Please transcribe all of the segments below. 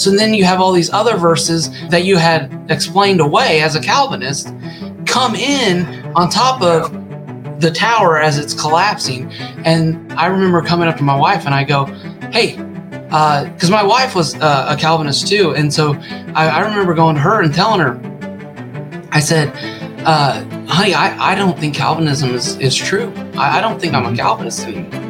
So then you have all these other verses that you had explained away as a Calvinist come in on top of the tower as it's collapsing. And I remember coming up to my wife and I go, Hey, because uh, my wife was uh, a Calvinist too. And so I, I, remember going to her and telling her, I said, uh, honey, I, I don't think Calvinism is, is true. I, I don't think I'm a Calvinist anymore.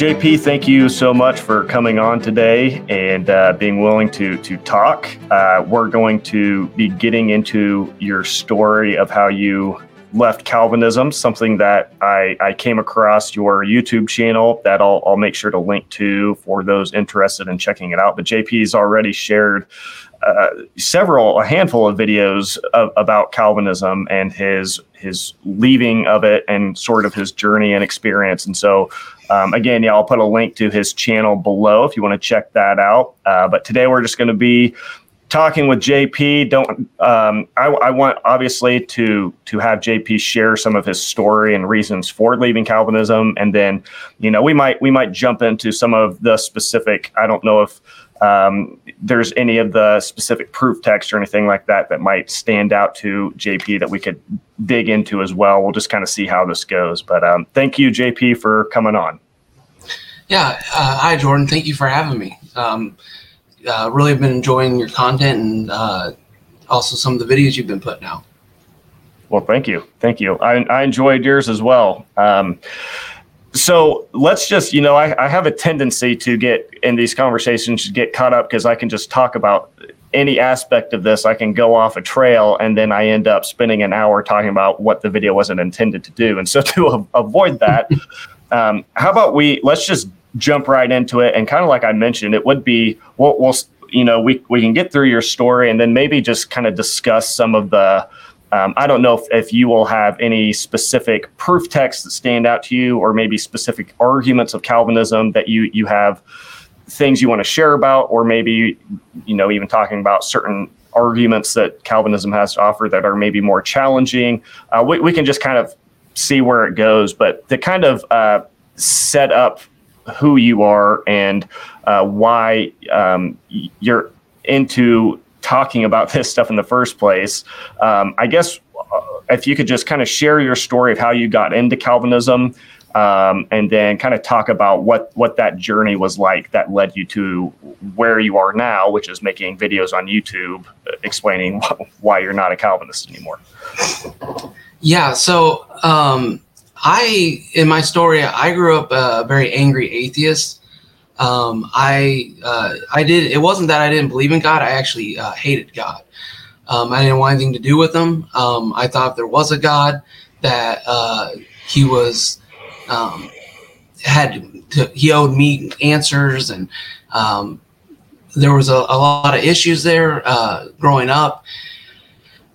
JP, thank you so much for coming on today and uh, being willing to to talk. Uh, we're going to be getting into your story of how you left Calvinism, something that I, I came across your YouTube channel that I'll, I'll make sure to link to for those interested in checking it out. But JP's already shared uh, several, a handful of videos of, about Calvinism and his his leaving of it and sort of his journey and experience. And so, um, again, yeah, I'll put a link to his channel below if you want to check that out. Uh, but today we're just going to be talking with JP, don't um, I, I, want obviously to to have JP share some of his story and reasons for leaving Calvinism, and then you know we might we might jump into some of the specific. I don't know if um, there's any of the specific proof text or anything like that that might stand out to JP that we could dig into as well. We'll just kind of see how this goes. But um, thank you, JP, for coming on. Yeah, uh, hi Jordan. Thank you for having me. Um, uh, really been enjoying your content and uh, also some of the videos you've been putting out. Well, thank you. Thank you. I, I enjoyed yours as well. Um, so let's just, you know, I, I have a tendency to get in these conversations, get caught up because I can just talk about any aspect of this. I can go off a trail and then I end up spending an hour talking about what the video wasn't intended to do. And so to avoid that, um, how about we let's just jump right into it. And kind of like I mentioned, it would be we'll, we'll you know we we can get through your story and then maybe just kind of discuss some of the. Um, I don't know if, if you will have any specific proof texts that stand out to you, or maybe specific arguments of Calvinism that you you have things you want to share about, or maybe you know even talking about certain arguments that Calvinism has to offer that are maybe more challenging. Uh, we, we can just kind of see where it goes, but to kind of uh, set up who you are and uh, why um, you're into talking about this stuff in the first place. Um, I guess uh, if you could just kind of share your story of how you got into Calvinism, um, and then kind of talk about what what that journey was like that led you to where you are now, which is making videos on YouTube uh, explaining why you're not a Calvinist anymore. Yeah. So um, I, in my story, I grew up a very angry atheist. Um, I, uh, I did. It wasn't that I didn't believe in God. I actually uh, hated God. Um, I didn't want anything to do with him. Um, I thought there was a God that uh, he was um, had to, he owed me answers, and um, there was a, a, lot of issues there uh, growing up.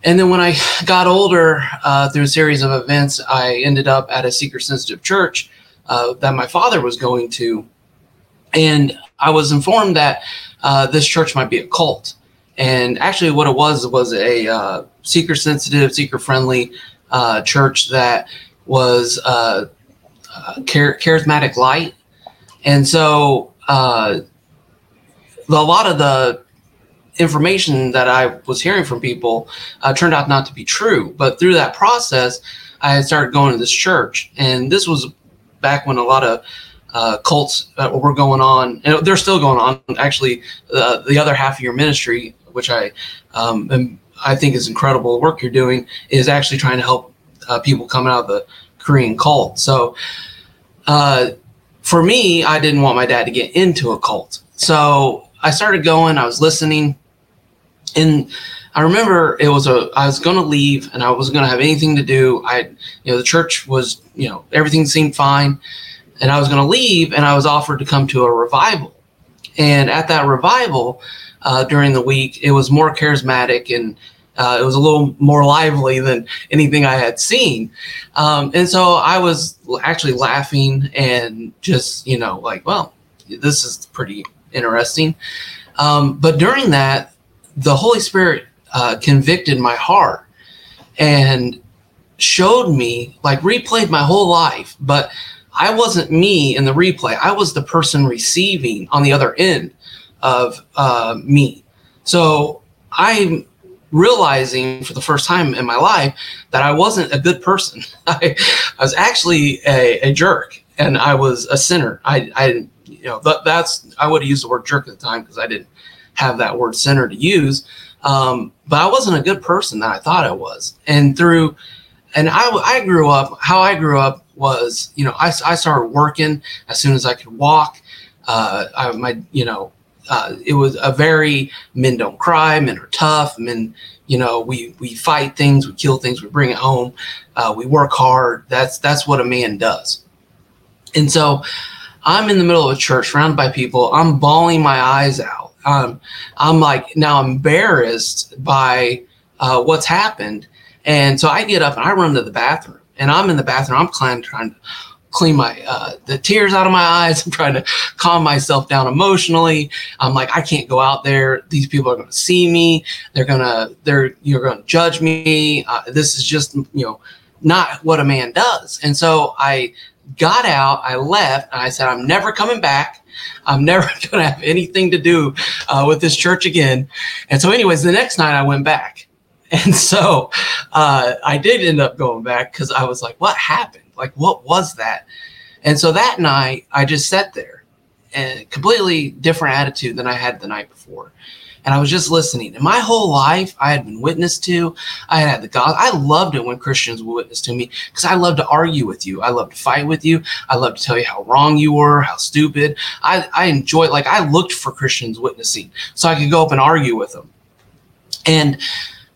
And then when I got older, uh, through a series of events, I ended up at a seeker sensitive church uh, that my father was going to. And I was informed that uh, this church might be a cult. And actually, what it was was a uh, seeker sensitive, seeker friendly uh, church that was uh, char- charismatic light. And so a lot of the information that I was hearing from people uh, turned out not to be true. But through that process, I had started going to this church, and this was back when a lot of uh, cults uh, were going on, and they're still going on. Actually, uh, the other half of your ministry, which I um, am, I think is incredible work you're doing, is actually trying to help uh, people come out of the Korean cult. So. Uh, for me, I didn't want my dad to get into a cult. So I started going, I was listening, and I remember it was a I was going to leave and I wasn't going to have anything to do. I you know the church was you know everything seemed fine, and I was going to leave and I was offered to come to a revival, and at that revival uh, during the week it was more charismatic and. Uh, it was a little more lively than anything I had seen. Um, and so I was actually laughing and just, you know, like, well, this is pretty interesting. Um, but during that, the Holy Spirit uh, convicted my heart and showed me, like, replayed my whole life. But I wasn't me in the replay. I was the person receiving on the other end of uh, me. So I'm realizing for the first time in my life that I wasn't a good person. I, I was actually a, a, jerk and I was a sinner. I, I you know, that, that's, I would have used the word jerk at the time because I didn't have that word sinner to use. Um, but I wasn't a good person that I thought I was. And through, and I, I grew up, how I grew up was, you know, I, I started working as soon as I could walk. Uh, I, my, you know, uh, it was a very men don't cry, men are tough, men, you know, we we fight things, we kill things, we bring it home, uh, we work hard. That's that's what a man does. And so, I'm in the middle of a church, surrounded by people. I'm bawling my eyes out. Um, I'm like now embarrassed by uh, what's happened, and so I get up and I run to the bathroom, and I'm in the bathroom. I'm trying trying to clean my uh, the tears out of my eyes. I'm trying to calm myself down emotionally. I'm like, I can't go out there. These people are going to see me. They're gonna they're you're going to judge me. Uh, this is just you know not what a man does. And so I got out. I left, and I said, I'm never coming back. I'm never going to have anything to do uh, with this church again. And so, anyways, the next night I went back. And so uh, I did end up going back because I was like, what happened? Like, what was that? And so that night, I just sat there and completely different attitude than I had the night before. And I was just listening. And my whole life, I had been witnessed to. I had the God. I loved it when Christians would witness to me because I love to argue with you. I love to fight with you. I love to tell you how wrong you were, how stupid. I, I enjoy like I looked for Christians witnessing so I could go up and argue with them. And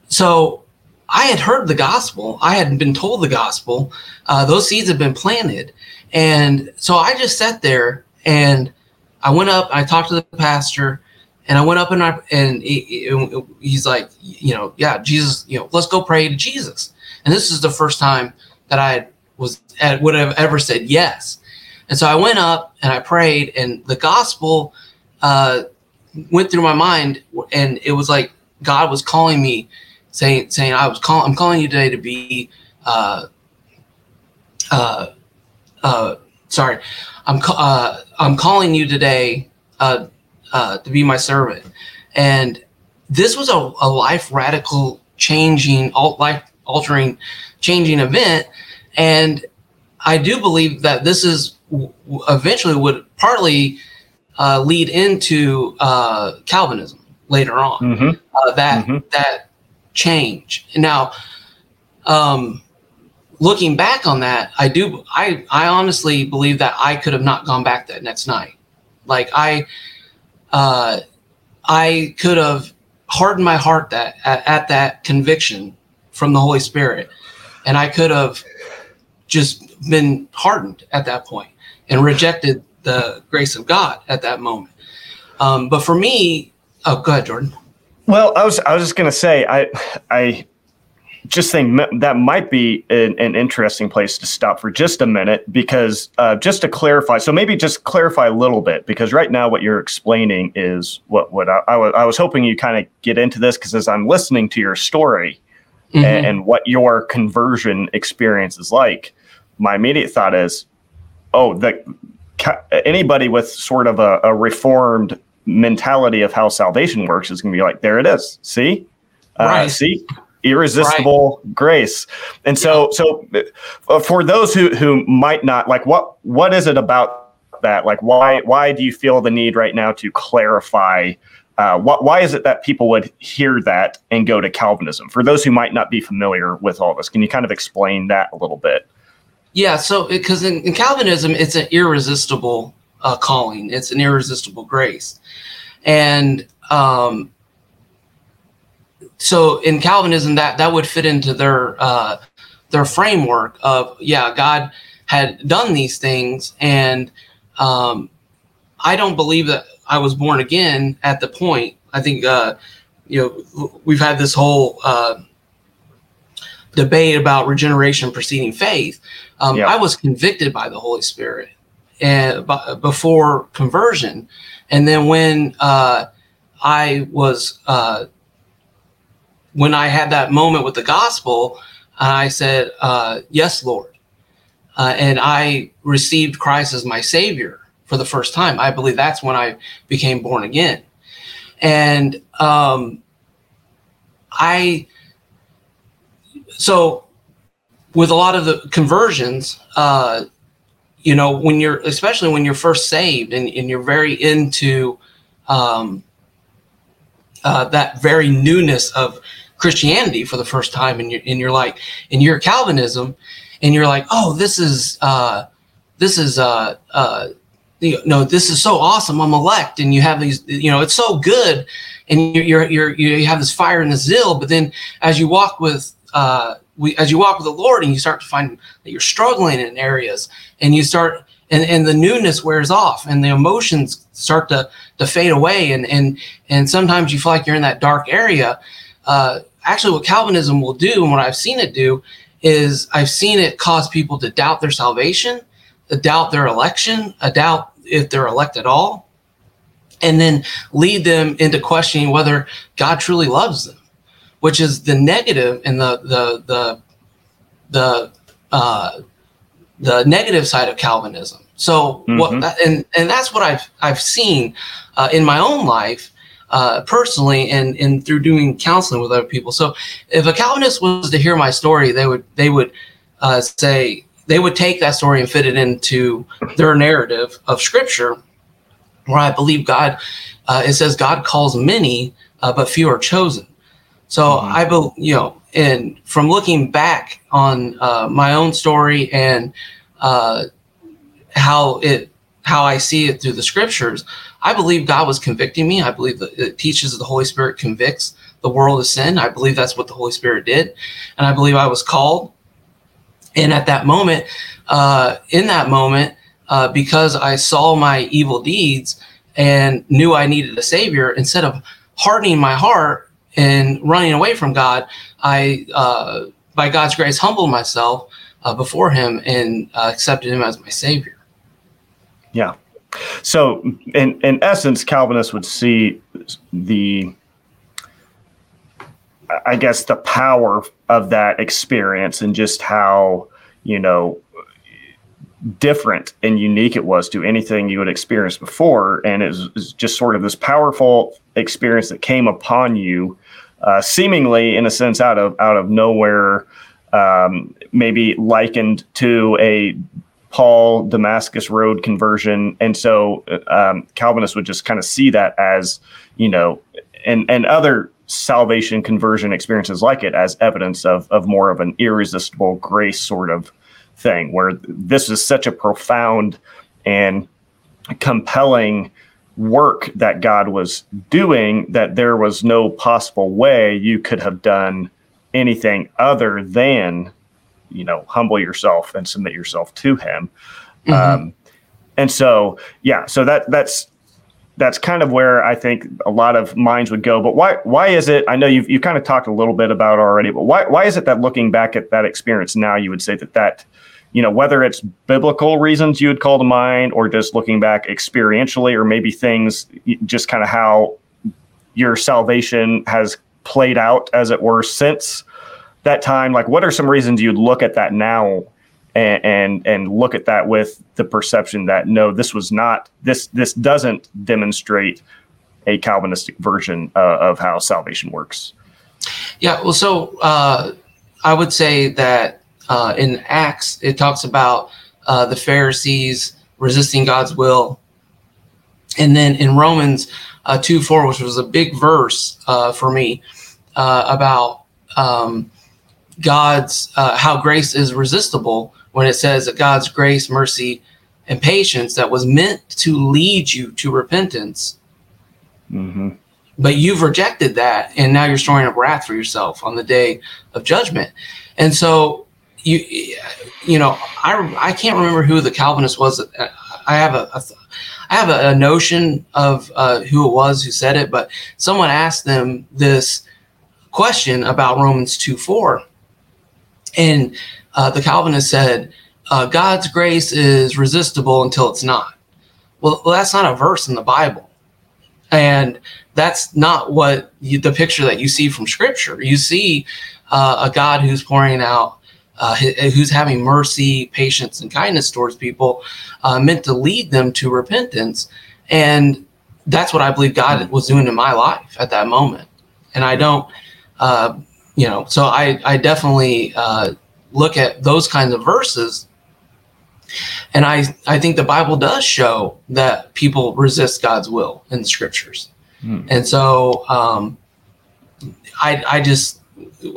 so I had heard the gospel. I hadn't been told the gospel. Uh, those seeds had been planted. And so I just sat there and I went up, I talked to the pastor, and I went up and I, and he, he's like, you know, yeah, Jesus, you know, let's go pray to Jesus. And this is the first time that I was would have ever said yes. And so I went up and I prayed, and the gospel uh, went through my mind, and it was like God was calling me saying saying I was calling I'm calling you today to be uh uh uh sorry I'm uh I'm calling you today uh uh to be my servant and this was a, a life radical changing alt life altering changing event and I do believe that this is eventually would partly uh, lead into uh, Calvinism later on. Mm-hmm. Uh, that mm-hmm. that change. Now, um, looking back on that, I do, I, I honestly believe that I could have not gone back that next night. Like I, uh, I could have hardened my heart that at, at that conviction from the Holy Spirit, and I could have just been hardened at that point and rejected the grace of God at that moment. Um, but for me, oh, go ahead, Jordan. Well, I was I was just gonna say I I just think that might be an, an, interesting place to stop for just a minute because uh, just to clarify, so maybe just clarify a little bit because right now what you're explaining is what what I, I was was hoping you kind of get into this because as I'm listening to your story mm-hmm. and, and what your conversion experience is like, my immediate thought is, oh, that anybody with sort of a, a reformed mentality of how salvation works is going to be like, there it is. See, uh, right. see, irresistible right. grace. And so, yeah. so uh, for those who who might not like, what what is it about that? Like, why why do you feel the need right now to clarify? Uh, what, why is it that people would hear that and go to Calvinism? For those who might not be familiar with all this, can you kind of explain that a little bit? Yeah, so because in, in Calvinism, it's an irresistible uh, calling. It's an irresistible grace, and um, so in Calvinism, that that would fit into their uh, their framework of yeah, God had done these things, and um, I don't believe that I was born again at the point. I think uh, you know we've had this whole uh, debate about regeneration preceding faith. Um, yeah. I was convicted by the Holy Spirit and before conversion, and then when uh, I was uh, when I had that moment with the gospel, I said, uh, "Yes, Lord," uh, and I received Christ as my Savior for the first time. I believe that's when I became born again, and um, I so with a lot of the conversions, uh, you know, when you're especially when you're first saved and, and you're very into um, uh, that very newness of Christianity for the first time, and you're and you're like, and you're Calvinism, and you're like, oh, this is uh, this is uh, uh, you know, this is so awesome. I'm elect, and you have these, you know, it's so good, and you're you're, you're you have this fire and this zeal. But then as you walk with uh, we, as you walk with the Lord and you start to find that you're struggling in areas and you start and, and the newness wears off and the emotions start to, to fade away and, and, and sometimes you feel like you're in that dark area. Uh, actually what Calvinism will do and what I've seen it do is I've seen it cause people to doubt their salvation, to doubt their election, a doubt if they're elect at all, and then lead them into questioning whether God truly loves them which is the negative and the the the the uh, the negative side of Calvinism. So mm-hmm. what and and that's what I've I've seen uh, in my own life uh, personally and and through doing counseling with other people. So if a Calvinist was to hear my story, they would they would uh, say they would take that story and fit it into their narrative of Scripture, where I believe God. Uh, it says God calls many, uh, but few are chosen. So mm-hmm. I believe, you know, and from looking back on uh, my own story and uh, how it, how I see it through the scriptures, I believe God was convicting me. I believe that it teaches the Holy Spirit convicts the world of sin. I believe that's what the Holy Spirit did, and I believe I was called. And at that moment, uh, in that moment, uh, because I saw my evil deeds and knew I needed a savior, instead of hardening my heart and running away from God, I, uh, by God's grace, humbled myself uh, before Him and uh, accepted Him as my Savior. Yeah. So, in in essence, Calvinists would see the, I guess, the power of that experience and just how you know different and unique it was to anything you had experienced before. And it was, it was just sort of this powerful experience that came upon you, uh, seemingly in a sense out of out of nowhere, um, maybe likened to a Paul Damascus Road conversion. And so um, Calvinists would just kind of see that as, you know, and and other salvation conversion experiences like it as evidence of of more of an irresistible grace sort of thing where this is such a profound and compelling work that God was doing that there was no possible way you could have done anything other than you know humble yourself and submit yourself to him mm-hmm. um, and so yeah so that that's that's kind of where I think a lot of minds would go. But why why is it? I know you've you kind of talked a little bit about already, but why why is it that looking back at that experience now, you would say that that you know, whether it's biblical reasons you would call to mind or just looking back experientially, or maybe things just kind of how your salvation has played out, as it were, since that time. Like, what are some reasons you'd look at that now and, and and look at that with the perception that no, this was not this this doesn't demonstrate a Calvinistic version uh, of how salvation works. Yeah, well, so uh, I would say that uh, in Acts, it talks about uh, the Pharisees resisting God's will. And then in Romans uh, 2 4, which was a big verse uh, for me uh, about um, God's, uh, how grace is resistible when it says that God's grace, mercy, and patience that was meant to lead you to repentance. Mm-hmm. But you've rejected that, and now you're storing up wrath for yourself on the day of judgment. And so you you know I I can't remember who the Calvinist was. I have a, a I have a, notion of uh, who it was who said it, but someone asked them this question about Romans two four, and uh, the Calvinist said, uh, "God's grace is resistible until it's not." Well, well, that's not a verse in the Bible, and that's not what you, the picture that you see from Scripture. You see uh, a God who's pouring out uh, who's having mercy, patience, and kindness towards people, uh, meant to lead them to repentance. And that's what I believe God was doing in my life at that moment. And I don't, uh, you know, so I, I definitely uh, look at those kinds of verses. And I, I think the Bible does show that people resist God's will in the scriptures. Hmm. And so um, I, I just,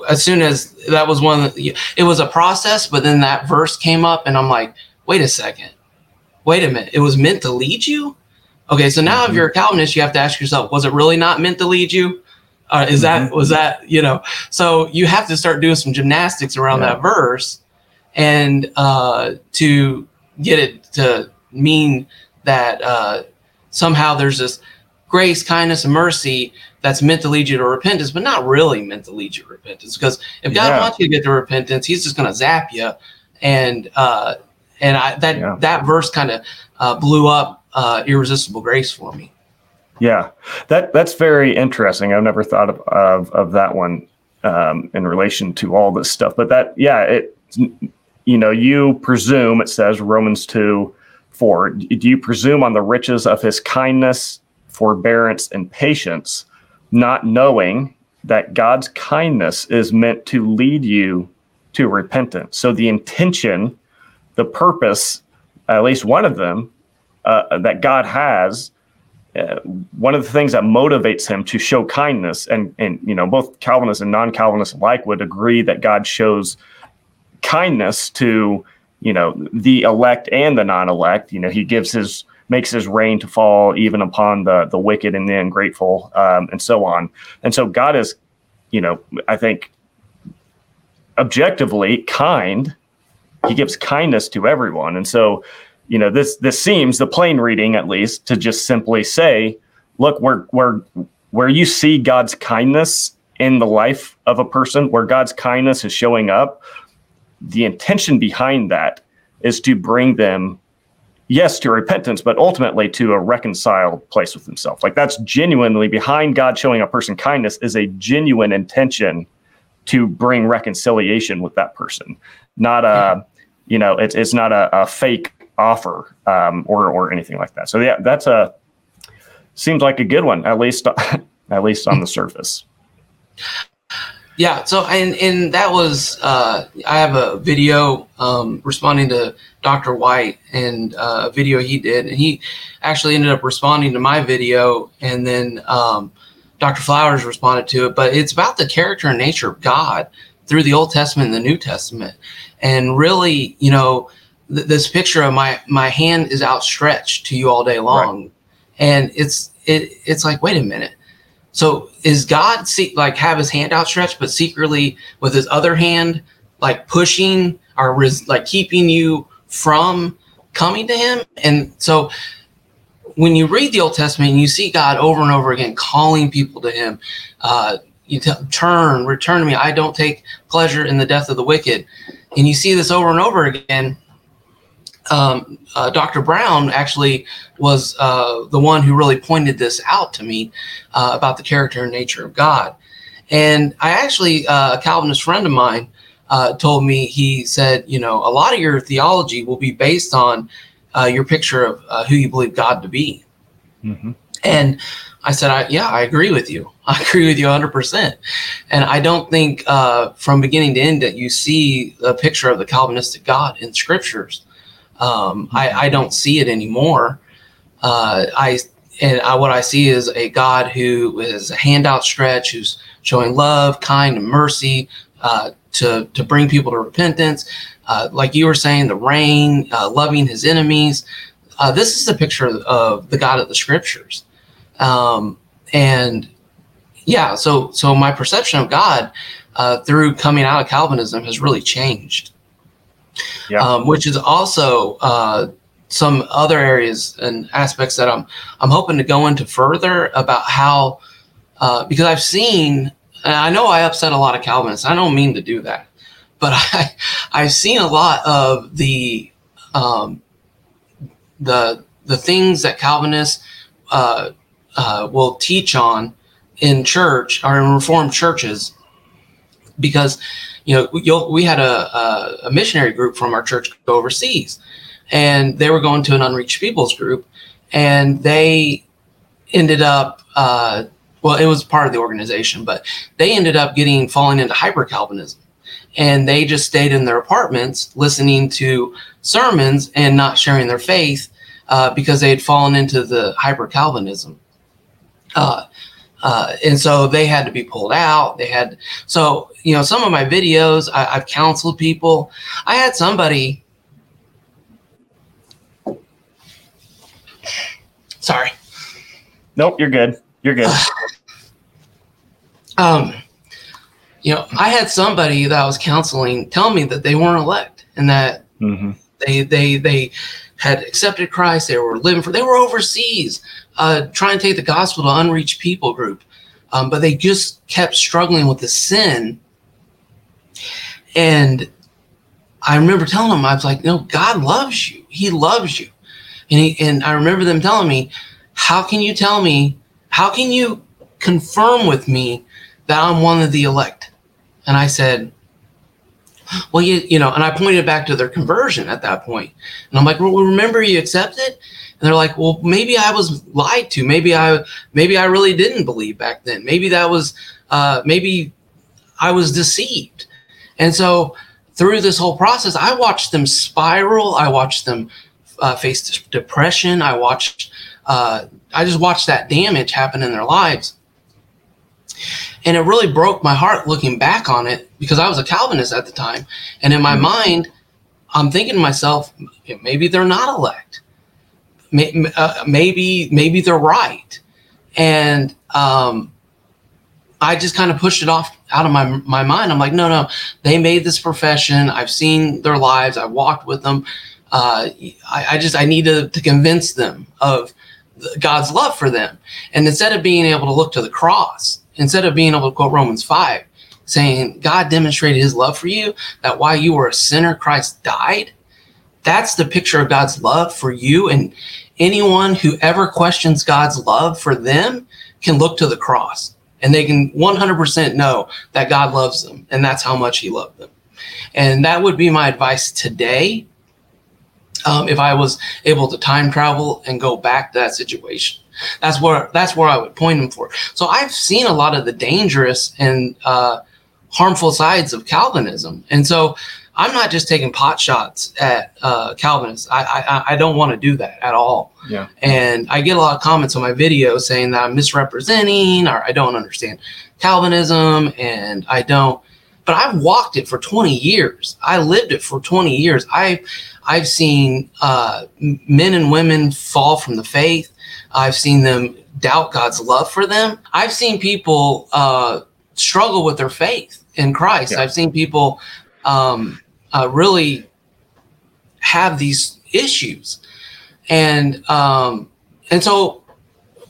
as soon as that was one, the, it was a process, but then that verse came up and I'm like, wait a second, wait a minute. It was meant to lead you. Okay, so now mm-hmm. if you're a Calvinist, you have to ask yourself, was it really not meant to lead you? Uh, is that mm-hmm. was that you know? So you have to start doing some gymnastics around yeah. that verse, and uh, to get it to mean that uh, somehow there's this grace, kindness, and mercy that's meant to lead you to repentance, but not really meant to lead you to repentance. Because if God yeah. wants you to get to repentance, He's just going to zap you, and uh, and I that yeah. that verse kind of uh, blew up uh, irresistible grace for me. Yeah, that that's very interesting. I've never thought of of, of that one um, in relation to all this stuff. But that, yeah, it you know, you presume it says Romans two four. Do you presume on the riches of His kindness, forbearance, and patience, not knowing that God's kindness is meant to lead you to repentance? So the intention, the purpose, at least one of them, uh, that God has, uh, one of the things that motivates him to show kindness, and and you know both Calvinists and non-Calvinists alike would agree that God shows kindness to you know the elect and the non-elect. You know, He gives His makes His rain to fall even upon the the wicked and the ungrateful, um, and so on. And so God is, you know, I think objectively kind. He gives kindness to everyone, and so you know this this seems the plain reading at least to just simply say look where where where you see god's kindness in the life of a person where god's kindness is showing up the intention behind that is to bring them yes to repentance but ultimately to a reconciled place with himself like that's genuinely behind god showing a person kindness is a genuine intention to bring reconciliation with that person not a you know it's, it's not a, a fake offer um, or or anything like that. So yeah, that's a seems like a good one at least at least on the surface. Yeah. So and and that was uh, I have a video um, responding to Dr. White and uh, a video he did, and he actually ended up responding to my video, and then um, Dr. Flowers responded to it. But it's about the character and nature of God through the Old Testament and the New Testament, and really, you know th- this picture of my my hand is outstretched to you all day long, right. and it's it it's like wait a minute. So is God see, like have his hand outstretched, but secretly with his other hand like pushing or res- like keeping you from coming to him? And so when you read the Old Testament and you see God over and over again calling people to him, uh, you t- turn, return to me. I don't take pleasure in the death of the wicked. And you see this over and over again um, uh, Dr. Brown actually was uh, the one who really pointed this out to me uh, about the character and nature of God. And I actually, uh, a Calvinist friend of mine uh, told me, he said, you know, a lot of your theology will be based on uh, your picture of who you believe God to be. Mm-hmm. And I said, I, yeah, I agree with you. I agree with you 100%. And I don't think from beginning to end that you see a picture of the Calvinistic God in scriptures. Um, I, I, don't see it anymore. Uh, I and I, what I see is a God who is a hand outstretched, who's showing love, kind, and mercy uh, to to bring people to repentance. Uh, like you were saying, the rain, uh, loving his enemies. Uh, this is a picture of, of, the God of the Scriptures, um, and yeah. So so my perception of God uh, through coming out of Calvinism has really changed yeah. um, which is also uh, some other areas and aspects that I'm I'm hoping to go into further about how uh, because I've seen I know I upset a lot of Calvinists. I don't mean to do that, but I I've seen a lot of the um, the the things that Calvinists uh, uh, will teach on in church or in Reformed churches because you know, we had a, a, missionary group from our church go overseas, and they were going to an unreached peoples group, and they ended up, uh, well, it was part of the organization, but they ended up getting falling into hyper Calvinism. And they just stayed in their apartments listening to sermons and not sharing their faith uh, because they had fallen into the hyper Calvinism. Uh, uh, and so they had to be pulled out. They had, so, you know, some of my videos, I, I've counseled people. I had somebody, sorry. Nope, you're good. You're good. um, you know, I had somebody that I was counseling tell me that they weren't elect and that mm-hmm. they, they, they had accepted Christ. They were living for, they were overseas uh, trying to take the gospel to unreached people group, um, but they just kept struggling with the sin. And I remember telling them, I was like, "No, God loves you. He loves you." And he, and I remember them telling me, "How can you tell me? How can you confirm with me that I'm one of the elect?" And I said, well, you, you know, and I pointed back to their conversion at that point. And I'm like, well, remember you accepted? and they're like well maybe i was lied to. Maybe i maybe i really didn't believe back then. Maybe that was uh, maybe i was deceived. And so through this whole process i watched them spiral. I watched them uh, face depression. I watched uh, i just watched that damage happen in their lives. And it really broke my heart looking back on it because i was a calvinist at the time and in my mm-hmm. mind i'm thinking to myself maybe they're not elect. Uh, maybe maybe they're right. And um, i just kind of pushed it off out of my, my mind. I'm like no no they made this profession. I've seen their lives. I walked with them. Uh, I, I, just i need to, to convince them of god's love for them. And instead of being able to look to the cross instead of being able to quote romans 5 saying god demonstrated his love for you that while you were a sinner christ died that's the picture of God's love for you. And anyone who ever questions God's love for them can look to the cross and they can 100% know that God loves them and that's how much He loved them. And that would be my advice today. Um, if I was able to time travel and go back to that situation, that's where that's where I would point them for. So I've seen a lot of the dangerous and uh, harmful sides of Calvinism, and so I'm not just taking pot shots at uh, Calvinists. I, I, I don't want to do that at all. Yeah. And I get a lot of comments on my video saying that I'm misrepresenting or I don't understand Calvinism and I don't. But I've walked it for 20 years. I lived it for 20 years. I I've seen uh, men and women fall from the faith. I've seen them doubt God's love for them. I've seen people uh, struggle with their faith in Christ. Yeah. I've seen people um, uh, really have these issues, and um, and so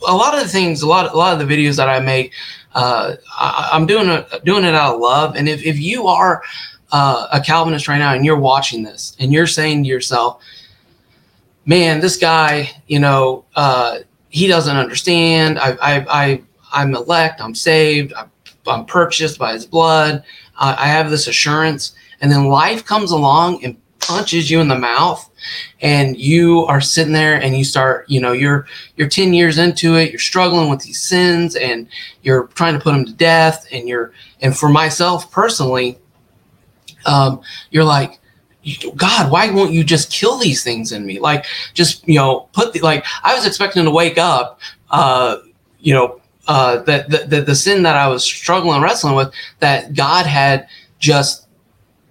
a lot of the things, a lot, a lot of the videos that I make, uh, I, am doing it, doing it out of love. And if if you are uh, a Calvinist right now and you're watching this and you're saying to yourself, "Man, this guy, you know, uh, he doesn't understand. I, I, I, I'm elect. I'm saved. I'm, I'm purchased by His blood. I have this assurance." and then life comes along and punches you in the mouth and you are sitting there and you start you know you're you're 10 years into it you're struggling with these sins and you're trying to put them to death and you're and for myself personally um, you're like God, why won't you just kill these things in me? Like, just you know, put the like. I was expecting to wake up, uh, you know, uh, that the, the the sin that I was struggling wrestling with, that God had just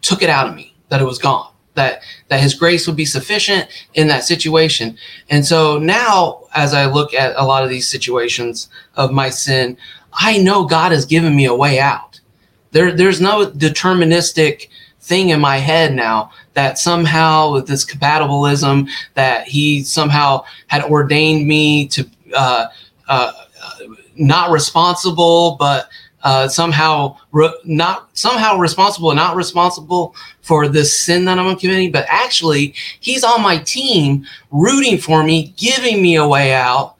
took it out of me, that it was gone, that that his grace would be sufficient in that situation. And so now as I look at a lot of these situations of my sin, I know God has given me a way out. There there's no deterministic thing in my head now that somehow with this compatibilism that he somehow had ordained me to uh, uh, not responsible but uh, somehow re- not somehow responsible, not responsible for this sin that I'm committing, but actually he's on my team, rooting for me, giving me a way out,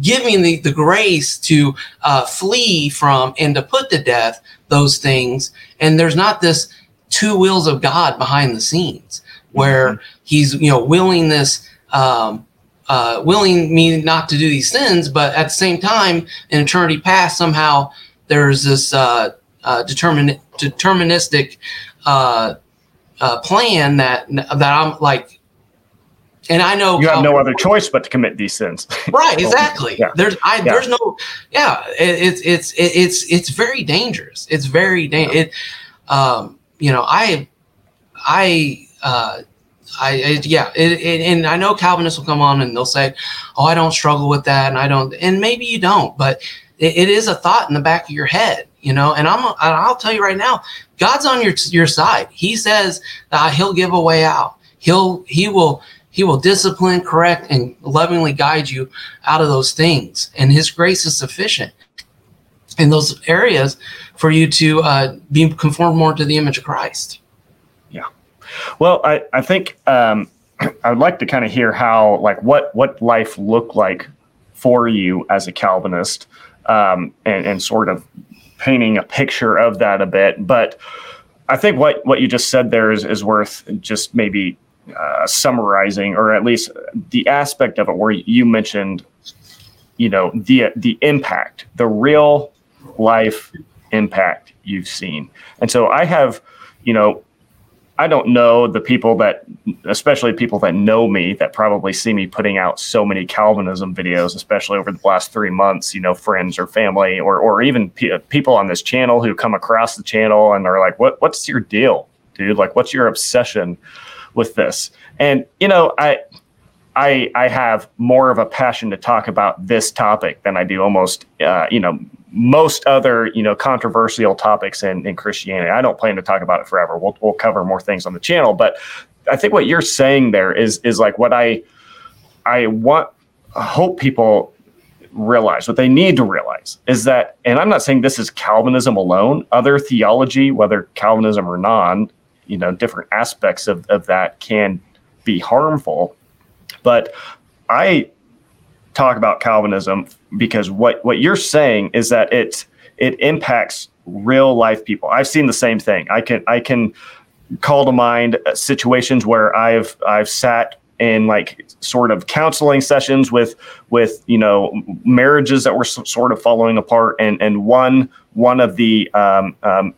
giving the, the grace to uh, flee from and to put to death those things. And there's not this two wills of God behind the scenes where mm-hmm. he's you know willing this um, uh, willing me not to do these sins, but at the same time, in eternity past, somehow there's this uh, uh, determin- deterministic uh, uh, plan that that I'm like, and I know you have no other choice but to commit these sins. right, exactly. yeah. There's I yeah. there's no yeah. It, it's it's it, it's it's very dangerous. It's very dangerous. It um you know I I uh I, I yeah, it, it, and I know Calvinists will come on and they'll say, "Oh, I don't struggle with that," and I don't, and maybe you don't, but it, it is a thought in the back of your head, you know. And I'm, I'll tell you right now, God's on your your side. He says that He'll give a way out. He'll He will He will discipline, correct, and lovingly guide you out of those things, and His grace is sufficient in those areas for you to uh, be conformed more to the image of Christ. Well, I, I think um, I would like to kind of hear how, like, what what life looked like for you as a Calvinist, um, and, and sort of painting a picture of that a bit. But I think what what you just said there is is worth just maybe uh, summarizing, or at least the aspect of it where you mentioned, you know, the the impact, the real life impact you've seen. And so I have, you know, I don't know the people that, especially people that know me, that probably see me putting out so many Calvinism videos, especially over the last three months. You know, friends or family, or or even p- people on this channel who come across the channel and are like, "What what's your deal, dude? Like, what's your obsession with this?" And you know, I I I have more of a passion to talk about this topic than I do almost uh, you know most other you know controversial topics in, in Christianity. I don't plan to talk about it forever. We'll we'll cover more things on the channel, but I think what you're saying there is is like what I I want hope people realize what they need to realize is that and I'm not saying this is Calvinism alone, other theology, whether Calvinism or non, you know, different aspects of, of that can be harmful. But I talk about Calvinism because what what you're saying is that it it impacts real life people. I've seen the same thing. I can I can call to mind situations where I've I've sat in like sort of counseling sessions with with you know marriages that were sort of falling apart and and one one of the um, um,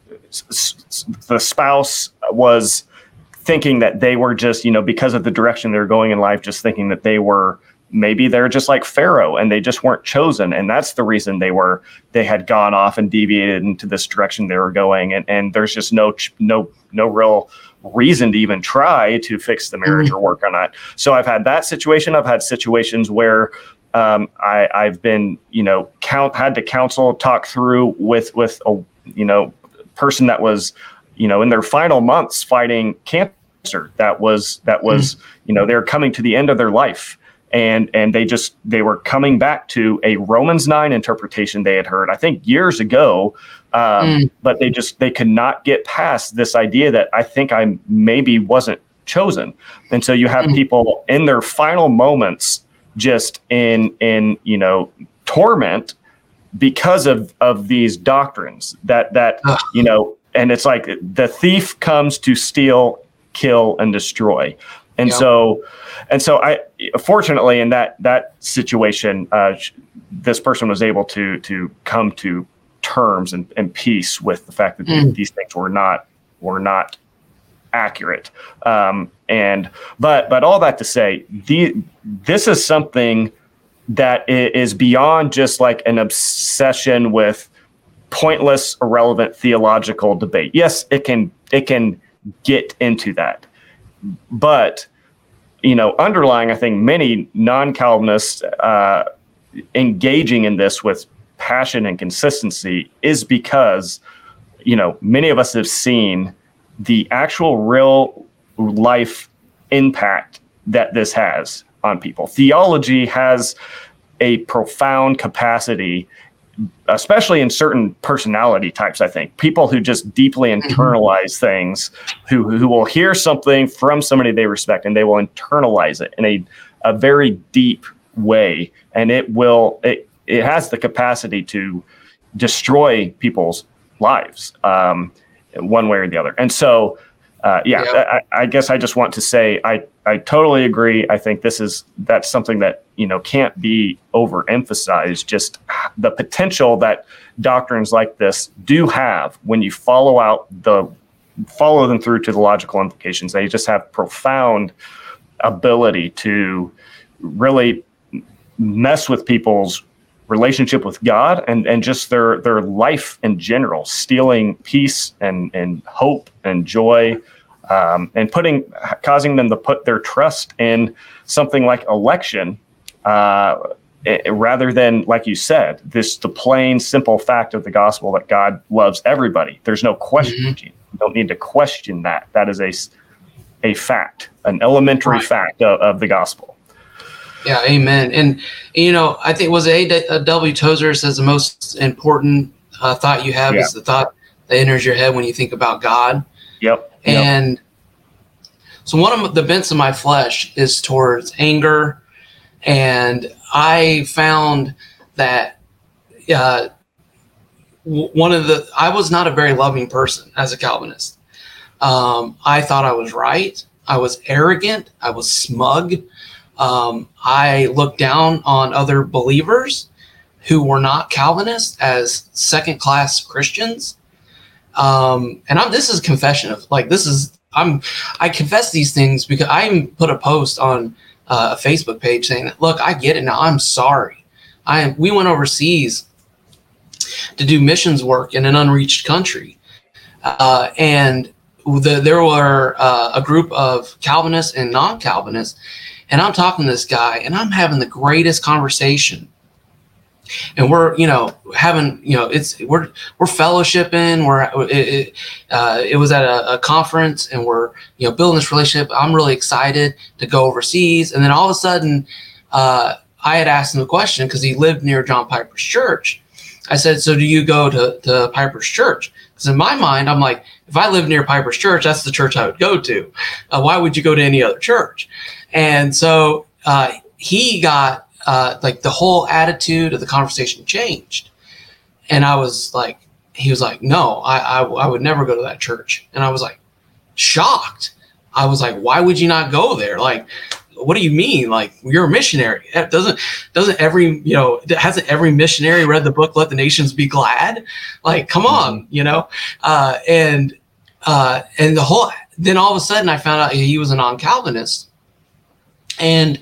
the spouse was thinking that they were just you know because of the direction they're going in life just thinking that they were maybe they're just like Pharaoh and they just weren't chosen. And that's the reason they were, they had gone off and deviated into this direction they were going. And, and there's just no, no, no real reason to even try to fix the marriage mm-hmm. or work on it. So I've had that situation. I've had situations where um, I, I've been, you know, count had to counsel, talk through with, with a, you know, person that was, you know, in their final months fighting cancer. That was, that was, mm-hmm. you know, they're coming to the end of their life and and they just they were coming back to a Romans nine interpretation they had heard I think years ago, um, mm. but they just they could not get past this idea that I think I maybe wasn't chosen, and so you have mm. people in their final moments just in in you know torment because of of these doctrines that that Ugh. you know and it's like the thief comes to steal kill and destroy and yep. so and so i fortunately in that that situation uh, this person was able to to come to terms and, and peace with the fact that mm. these things were not were not accurate um, and but but all that to say the this is something that is beyond just like an obsession with pointless irrelevant theological debate yes it can it can get into that but you know, underlying, I think many non-Calvinists uh, engaging in this with passion and consistency is because, you know, many of us have seen the actual real life impact that this has on people. Theology has a profound capacity especially in certain personality types i think. People who just deeply mm-hmm. internalize things who who will hear something from somebody they respect and they will internalize it in a, a very deep way. And it will it, it has the capacity to destroy people's lives um, one way or the other. And so uh, yeah, I, I, guess I just want to say I, I totally agree. I think this is that's something that you know can't be overemphasized. Just the potential that doctrines like this do have when you follow out the follow them through to the logical implications. They just have profound ability to really mess with people's relationship with God and, and just their their life in general, stealing peace and, and hope and joy um, and putting causing them to put their trust in something like election uh, it, rather than like you said this the plain simple fact of the gospel that god loves everybody there's no question mm-hmm. you don't need to question that that is a a fact an elementary right. fact of, of, the gospel yeah amen and you know i think was a w tozer says the most important uh, thought you have yeah. is the thought that enters your head when you think about god yep and so one of the bents of my flesh is towards anger. And I found that uh, one of the, I was not a very loving person as a Calvinist. Um, I thought I was right. I was arrogant. I was smug. Um, I looked down on other believers who were not Calvinists as second class Christians. Um, and I'm, this is confession of like this is I'm I confess these things because I put a post on uh, a Facebook page saying that look I get it now. I'm sorry. I we went overseas to do missions work in an unreached country. Uh, and the, there were uh, a group of Calvinists and non-Calvinists and I'm talking to this guy and I'm having the greatest conversation. And we're you know having you know it's we're we're fellowshipping we're it, it, uh, it was at a, a, conference and we're you know building this relationship. I'm really excited to go overseas. And then all of a sudden uh, i had asked him a question because he lived near john piper's church. I said so do you go to, to piper's church because in my mind i'm like if i live near piper's church that's the church i would go to uh, why would you go to any other church and so uh, he got uh, like the whole attitude of the conversation changed. And I was like, he was like, no, I, I, I would never go to that church. And I was like, shocked. I was like, why would you not go there? Like, what do you mean? Like you're a missionary? That Doesn't doesn't every you know hasn't every missionary read the book "Let the Nations Be Glad"? Like, come on, mm-hmm. you know. Uh, and uh, and the whole then all of a sudden I found out he was a non-Calvinist, and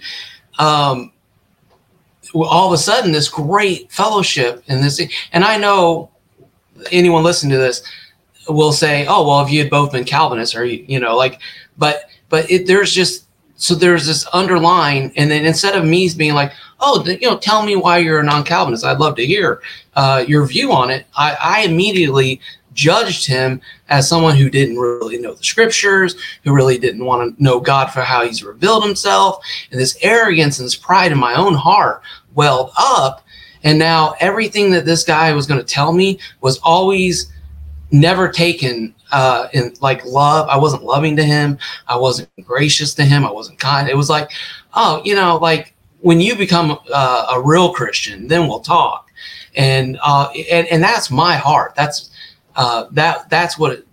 um, all of a sudden this great fellowship and this and i know anyone listening to this will say oh well if you had both been calvinists or you, you know like but but it, there's just so there's this underline and then instead of me being like oh you know tell me why you're a non-calvinist i'd love to hear uh, your view on it I, I immediately judged him as someone who didn't really know the scriptures, who really didn't want to know God for how he's revealed himself. And this arrogance and this pride in my own heart welled up. And now everything that this guy was going to tell me was always never taken uh, in like love. I wasn't loving to him. I wasn't gracious to him. I wasn't kind. It was like, oh, you know, like when you become uh, a real Christian, then we'll talk. And, uh, and and that's my heart. That's uh, that that's what it,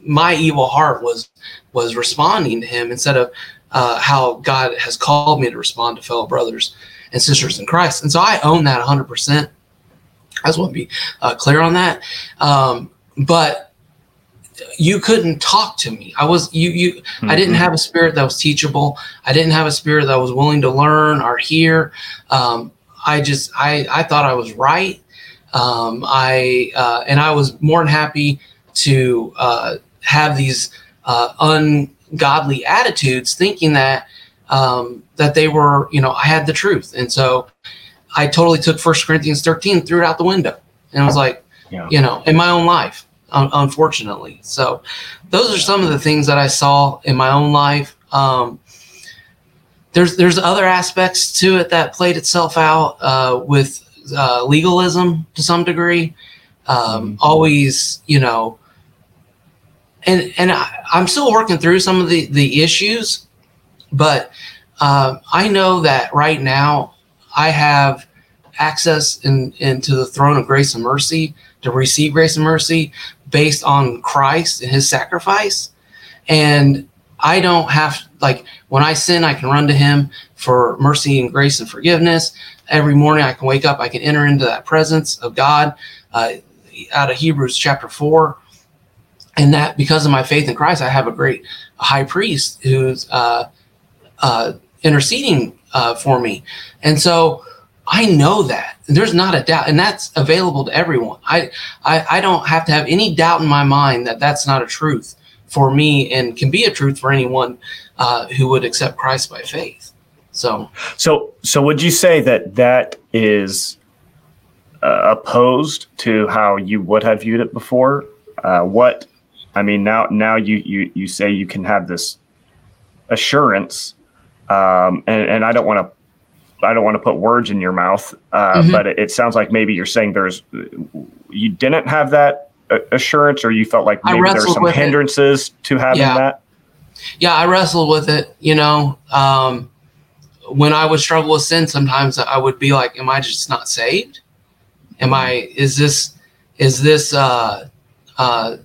my evil heart was was responding to him instead of uh, how God has called me to respond to fellow brothers and sisters in Christ. And so I own that 100%. I just want to be uh, clear on that. Um, but you couldn't talk to me. I was you you mm-hmm. I didn't mm-hmm. have a spirit that was teachable. I didn't have a spirit that was willing to learn or hear. Um, I just I I thought I was right. Um, I uh, and I was more than happy to uh, have these uh, ungodly attitudes, thinking that um, that they were, you know, I had the truth. And so I totally took First Corinthians 13, threw it out the window. And I was like, yeah. you know, in my own life, un- unfortunately. So those are some of the things that I saw in my own life. Um, there's there's other aspects to it that played itself out uh, with uh, legalism to some degree. Um, mm-hmm. Always, you know, and and I, I'm still working through some of the the issues but uh, I know that right now I have access in, into the throne of grace and mercy to receive grace and mercy based on Christ and his sacrifice. and I don't have like when I sin, I can run to Him for mercy and grace and forgiveness. Every morning, I can wake up, I can enter into that presence of God. Uh, out of Hebrews chapter four, and that because of my faith in Christ, I have a great high priest who's uh, uh, interceding uh, for me, and so I know that there's not a doubt, and that's available to everyone. I, I I don't have to have any doubt in my mind that that's not a truth for me, and can be a truth for anyone uh, who would accept Christ by faith. So, so, so would you say that that is uh, opposed to how you would have viewed it before? Uh, what I mean now, now you you you say you can have this assurance, um, and and I don't want to I don't want to put words in your mouth, uh, mm-hmm. but it, it, sounds like maybe you're saying there's you didn't have that assurance, or you felt like maybe there's some hindrances it. to having yeah. that. Yeah, I wrestled with it. You know, um, when I would struggle with sin, sometimes I would be like, "Am I just not saved?" am i is this is this uh uh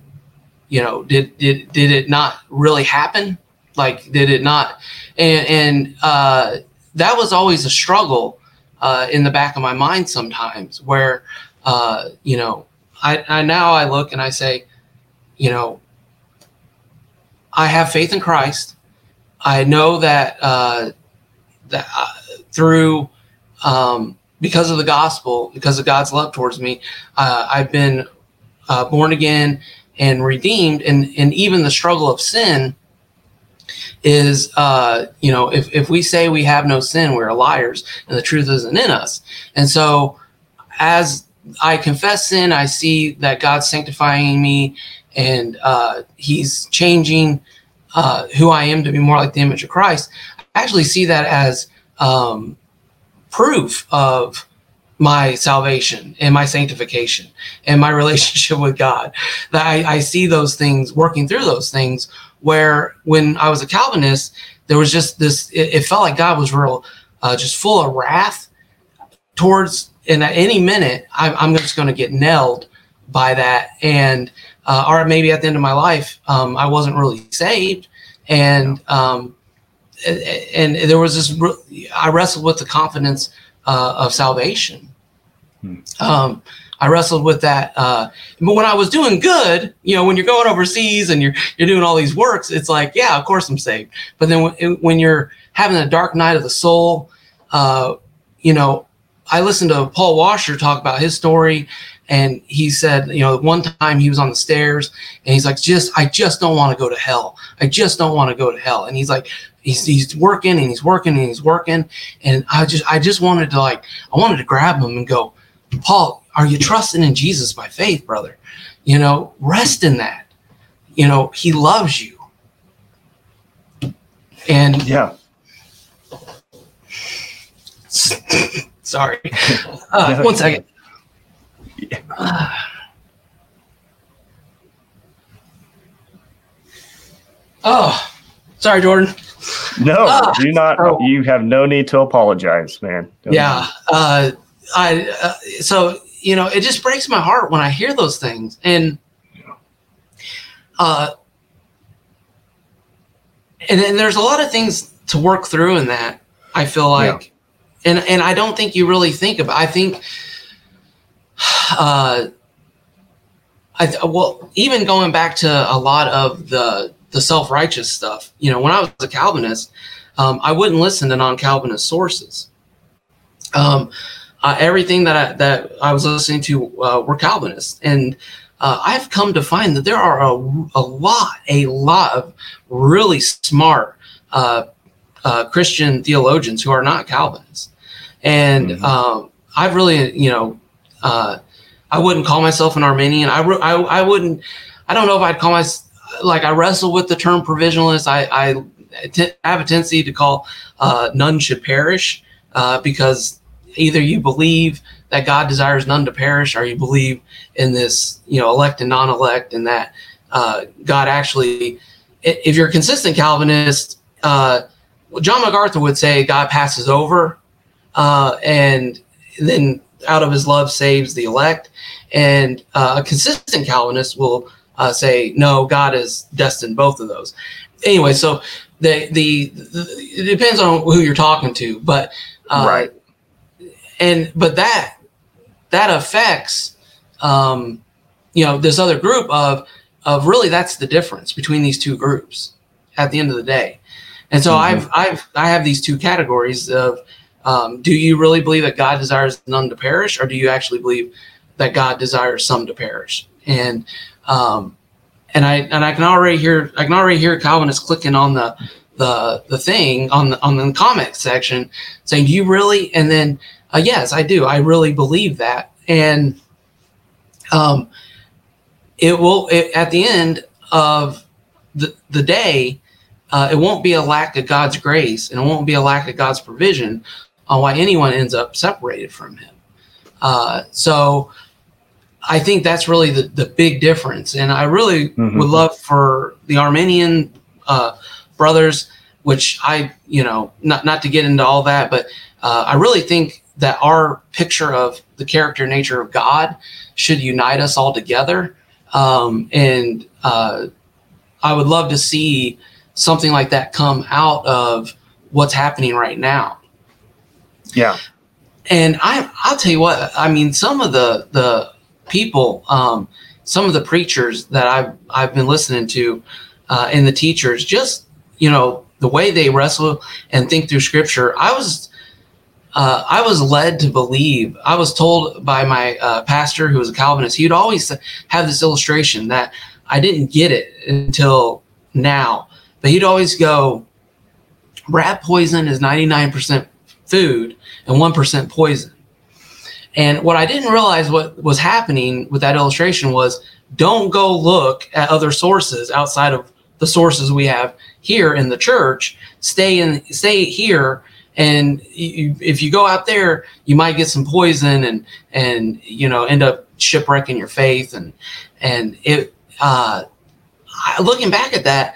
you know did did did it not really happen like did it not and and uh that was always a struggle uh in the back of my mind sometimes where uh you know i i now i look and i say you know i have faith in christ i know that uh that uh, through um because of the gospel, because of God's love towards me, uh, I've been uh, born again and redeemed. And, and even the struggle of sin is, uh, you know, if, if we say we have no sin, we're liars and the truth isn't in us. And so as I confess sin, I see that God's sanctifying me and uh, he's changing uh, who I am to be more like the image of Christ. I actually see that as um, proof of my salvation and my sanctification and my relationship with God. That I, I, see those things working through those things. Where when I was a Calvinist, there was just this. It, it felt like God was real, uh, just full of wrath towards. And at any minute, I, I'm just going to get nailed by that. And uh, or maybe at the end of my life, um, I wasn't really saved, and um, and there was this. I wrestled with the confidence uh, of salvation. Hmm. Um, I wrestled with that. Uh, but when I was doing good, you know, when you're going overseas and you're you're doing all these works, it's like, yeah, of course I'm saved. But then when, when you're having a dark night of the soul, uh, you know, I listened to Paul Washer talk about his story, and he said, you know, one time he was on the stairs and he's like, just I just don't want to go to hell. I just don't want to go to hell. And he's like, he's he's working and he's working and he's working, and I just I just wanted to like I wanted to grab him and go, Paul, are you trusting in Jesus by faith, brother? You know, rest in that. You know, he loves you. And yeah. Sorry. Uh, one second. Uh, oh, sorry, Jordan. No, uh, do not. Oh. You have no need to apologize, man. Don't yeah. Uh, I uh, so you know it just breaks my heart when I hear those things. And uh and then there's a lot of things to work through in that I feel like. Yeah. and and I don't think you really think about I think uh I well even going back to a lot of the the self-righteous stuff you know when I was a Calvinist um, I wouldn't listen to non-Calvinist sources. Um, uh, everything that I, that I was listening to uh, were Calvinists, and uh, I've come to find that there are a, a lot, a lot of really smart uh, uh, Christian theologians who are not Calvinists, and mm-hmm. Um, I've really, you know, uh, I wouldn't call myself an Arminian. I, I, I wouldn't. I don't know if I'd call myself like I wrestle with the term provisionalist. I, I, t- I have a tendency to call none should perish because either you believe that God desires none to perish, or you believe in this, you know, elect and non-elect, and that uh, God actually, if you're a consistent Calvinist, uh, John MacArthur would say God passes over, uh, and then out of His love saves the elect, and uh, a consistent Calvinist will uh, say no, God is destined both of those. Anyway, so the, the, the it depends on who you're talking to, but uh, right, and but that that affects um, you know this other group of of really that's the difference between these two groups at the end of the day. And so mm-hmm. I've I've I have these two categories of um, do you really believe that God desires none to perish, or do you actually believe that God desires some to perish? And um, and I and I can already hear I can already hear Calvinists clicking on the the the thing on the on the comment section saying, "Do you really?" And then uh, yes, I do. I really believe that, and um, it will it, at the end of the the day, uh, it won't be a lack of God's grace, and it won't be a lack of God's provision on why anyone ends up separated from Him. Uh, so I think that's really the, the big difference. And I really mm-hmm. would love for the Arminian uh, brothers, which I, you know, not, not to get into all that, but uh, I really think that our picture of the character nature of God should unite us all together. Um, and uh, I would love to see something like that come out of what's happening right now. Yeah. And I, I'll tell you what, I mean, some of the, the people, um, some of the preachers that I've, I've been listening to, uh, and the teachers, just, you know, the way they wrestle and think through scripture, I was, uh, I was led to believe. I was told by my uh, pastor, who was a Calvinist, he'd always have this illustration that I didn't get it until now, but he'd always go, "Rat poison is ninety nine percent food and one percent poison." And what I didn't realize what was happening with that illustration was don't go look at other sources outside of the sources we have here in the church. Stay in, stay here. And you, if you go out there, you might get some poison and, and, you know, end up shipwrecking your faith. And, and it, uh, looking back at that,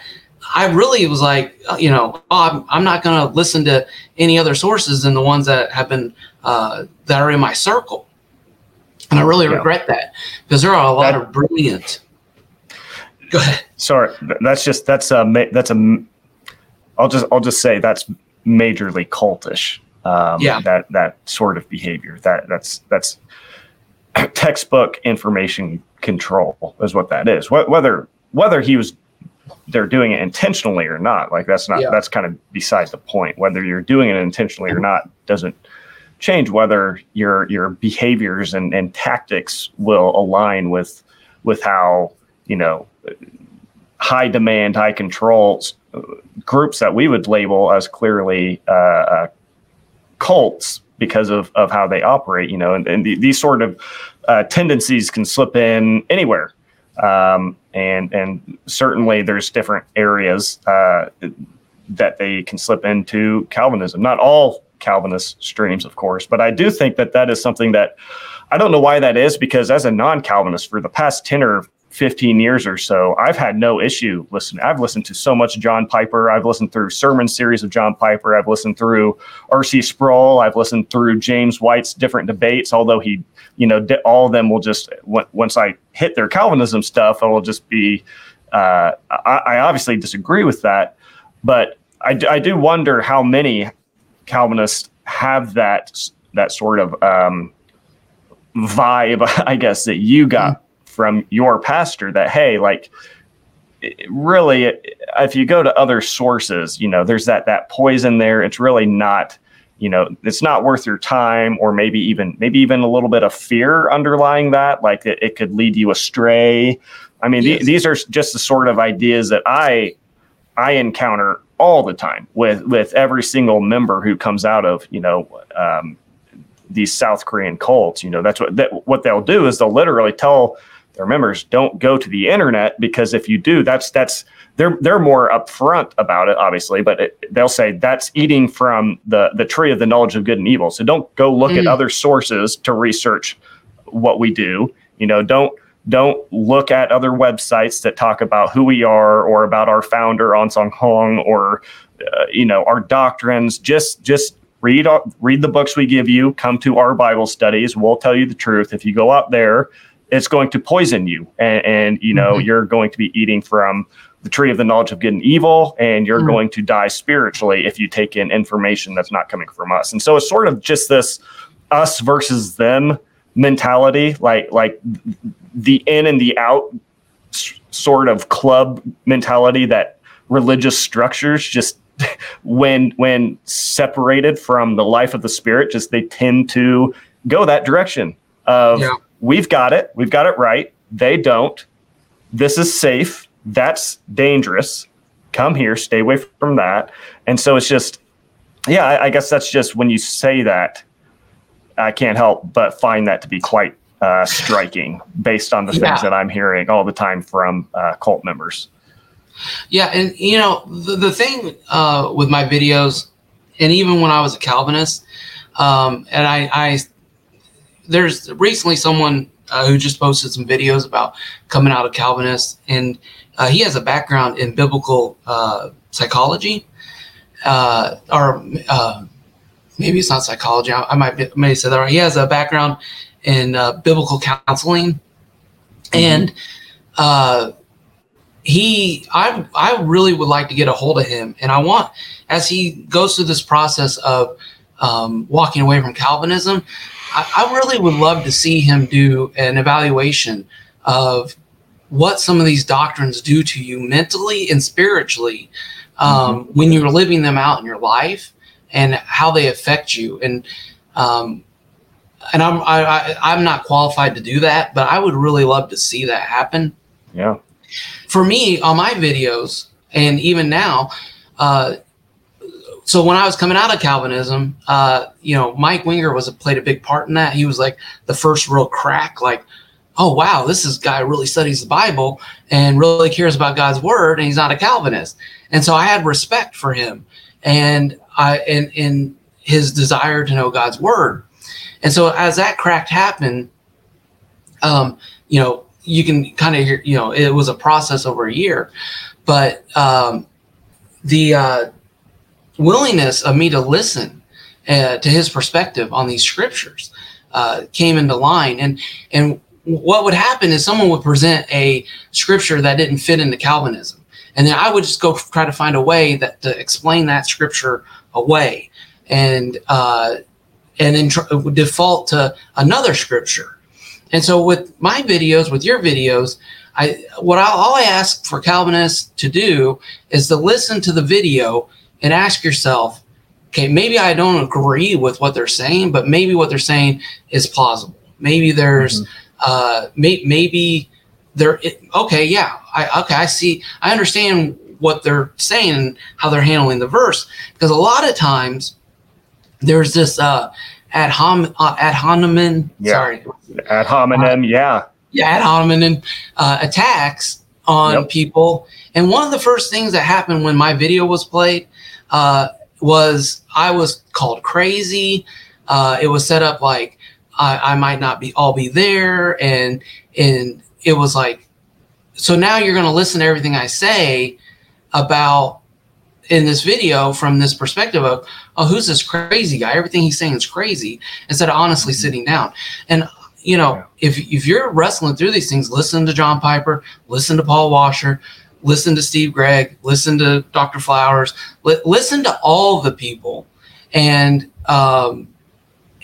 I really was like, uh, you know, oh, I'm, I'm not going to listen to any other sources than the ones that have been uh, that are in my circle, and I really yeah. regret that because there are a lot that, of brilliant. Go ahead. Sorry, that's just that's a that's a. I'll just I'll just say that's majorly cultish. Um, yeah. That that sort of behavior. That that's that's textbook information control is what that is. Whether whether he was they're doing it intentionally or not like that's not yeah. that's kind of beside the point whether you're doing it intentionally or not doesn't change whether your your behaviors and, and tactics will align with with how you know high demand high controls groups that we would label as clearly uh, uh, cults because of, of how they operate you know and, and the, these sort of uh, tendencies can slip in anywhere um, and and certainly there's different areas uh, that they can slip into Calvinism. Not all Calvinist streams, of course, but I do think that that is something that I don't know why that is because as a non-Calvinist for the past ten or 15 years or so, I've had no issue listening. I've listened to so much John Piper. I've listened through sermon series of John Piper. I've listened through R.C. Sproul. I've listened through James White's different debates, although he, you know, all of them will just, once I hit their Calvinism stuff, it will just be, uh, I, I, obviously disagree with that. But I, I do wonder how many Calvinists have that, that sort of um, vibe, I guess, that you got. From your pastor that hey like really if you go to other sources you know there's that that poison there. It's really not you know it's not worth your time or maybe even maybe even a little bit of fear underlying that. Like it, it could lead you astray. I mean yes. th- these are just the sort of ideas that i i encounter all the time with with every single member who comes out of you know um, these south korean cults. You know that's what that, what they'll do is they'll literally tell their members don't go to the internet because if you do, that's that's they're they're more upfront about it, obviously, but it, they'll say that's eating from the the tree of the knowledge of good and evil. So don't go look mm. at other sources to research what we do. You know, don't don't look at other websites that talk about who we are or about our founder Ahn Sahng-hong or uh, you know our doctrines. Just just read read the books we give you. Come to our Bible studies. We'll tell you the truth. If you go out there it's going to poison you, and, and you know mm-hmm. you're going to be eating from the tree of the knowledge of good and evil, and you're mm-hmm. going to die spiritually if you take in information that's not coming from us. And so it's sort of just this us versus them mentality, like like the in and the out sort of club mentality that religious structures just when when separated from the life of the spirit just they tend to go that direction of yeah. We've got it. We've got it right. They don't. This is safe. That's dangerous. Come here. Stay away from that. And so it's just yeah I, I guess that's just when you say that i can't help but find that to be quite uh, striking based on the yeah. things that i'm hearing all the time from uh, cult members. Yeah, and you know the, the thing uh, with my videos, and even when I was a Calvinist, um, and I, I there's recently someone uh, who just posted some videos about coming out of Calvinist, and uh, he has a background in biblical uh, psychology, uh, or uh, maybe it's not psychology. I, I might be, may say that. Right. He has a background in biblical counseling, mm-hmm. and he I I really would like to get a hold of him, and I want as he goes through this process of um, walking away from Calvinism, I, I, really would love to see him do an evaluation of what some of these doctrines do to you mentally and spiritually um, mm-hmm. when you're living them out in your life and how they affect you and um, and I'm I, I, I'm not qualified to do that, but I would really love to see that happen. Yeah for me on my videos and even now uh, so when I was coming out of Calvinism, uh, you know, Mike Winger was a, played a big part in that. He was like the first real crack, like, oh wow, this is guy really studies the Bible and really cares about God's word, and he's not a Calvinist. And so I had respect for him and I and in his desire to know God's word. And so as that crack happened, um, you know, you can kind of hear, you know, it was a process over a year, but um, the uh, willingness of me to listen uh, to his perspective on these scriptures uh, came into line, and and what would happen is someone would present a scripture that didn't fit into Calvinism, and then I would just go try to find a way that to explain that scripture away, and uh, and then tr- default to another scripture. And so with my videos, with your videos, I what I, all I ask for Calvinists to do is to listen to the video and ask yourself, okay, maybe I don't agree with what they're saying, but maybe what they're saying is plausible. Maybe there's, mm-hmm. uh, may, maybe there. Okay, yeah, I okay, I see, I understand what they're saying and how they're handling the verse because a lot of times there's this uh, ad, hom, uh, ad hominem. Yeah. Sorry, ad hominem. Uh, yeah, yeah, ad hominem uh, attacks on yep. people. And one of the first things that happened when my video was played uh, was I was called crazy. Uh, it was set up like I, I might not be all be there, and and it was like, so now you're going to listen to everything I say about in this video from this perspective of, oh, who's this crazy guy? Everything he's saying is crazy, instead of honestly mm-hmm. sitting down. And you know, yeah. if if you're wrestling through these things, listen to John Piper, listen to Paul Washer, listen to Steve Gregg, listen to Dr. Flowers, li- listen to all the people, and um,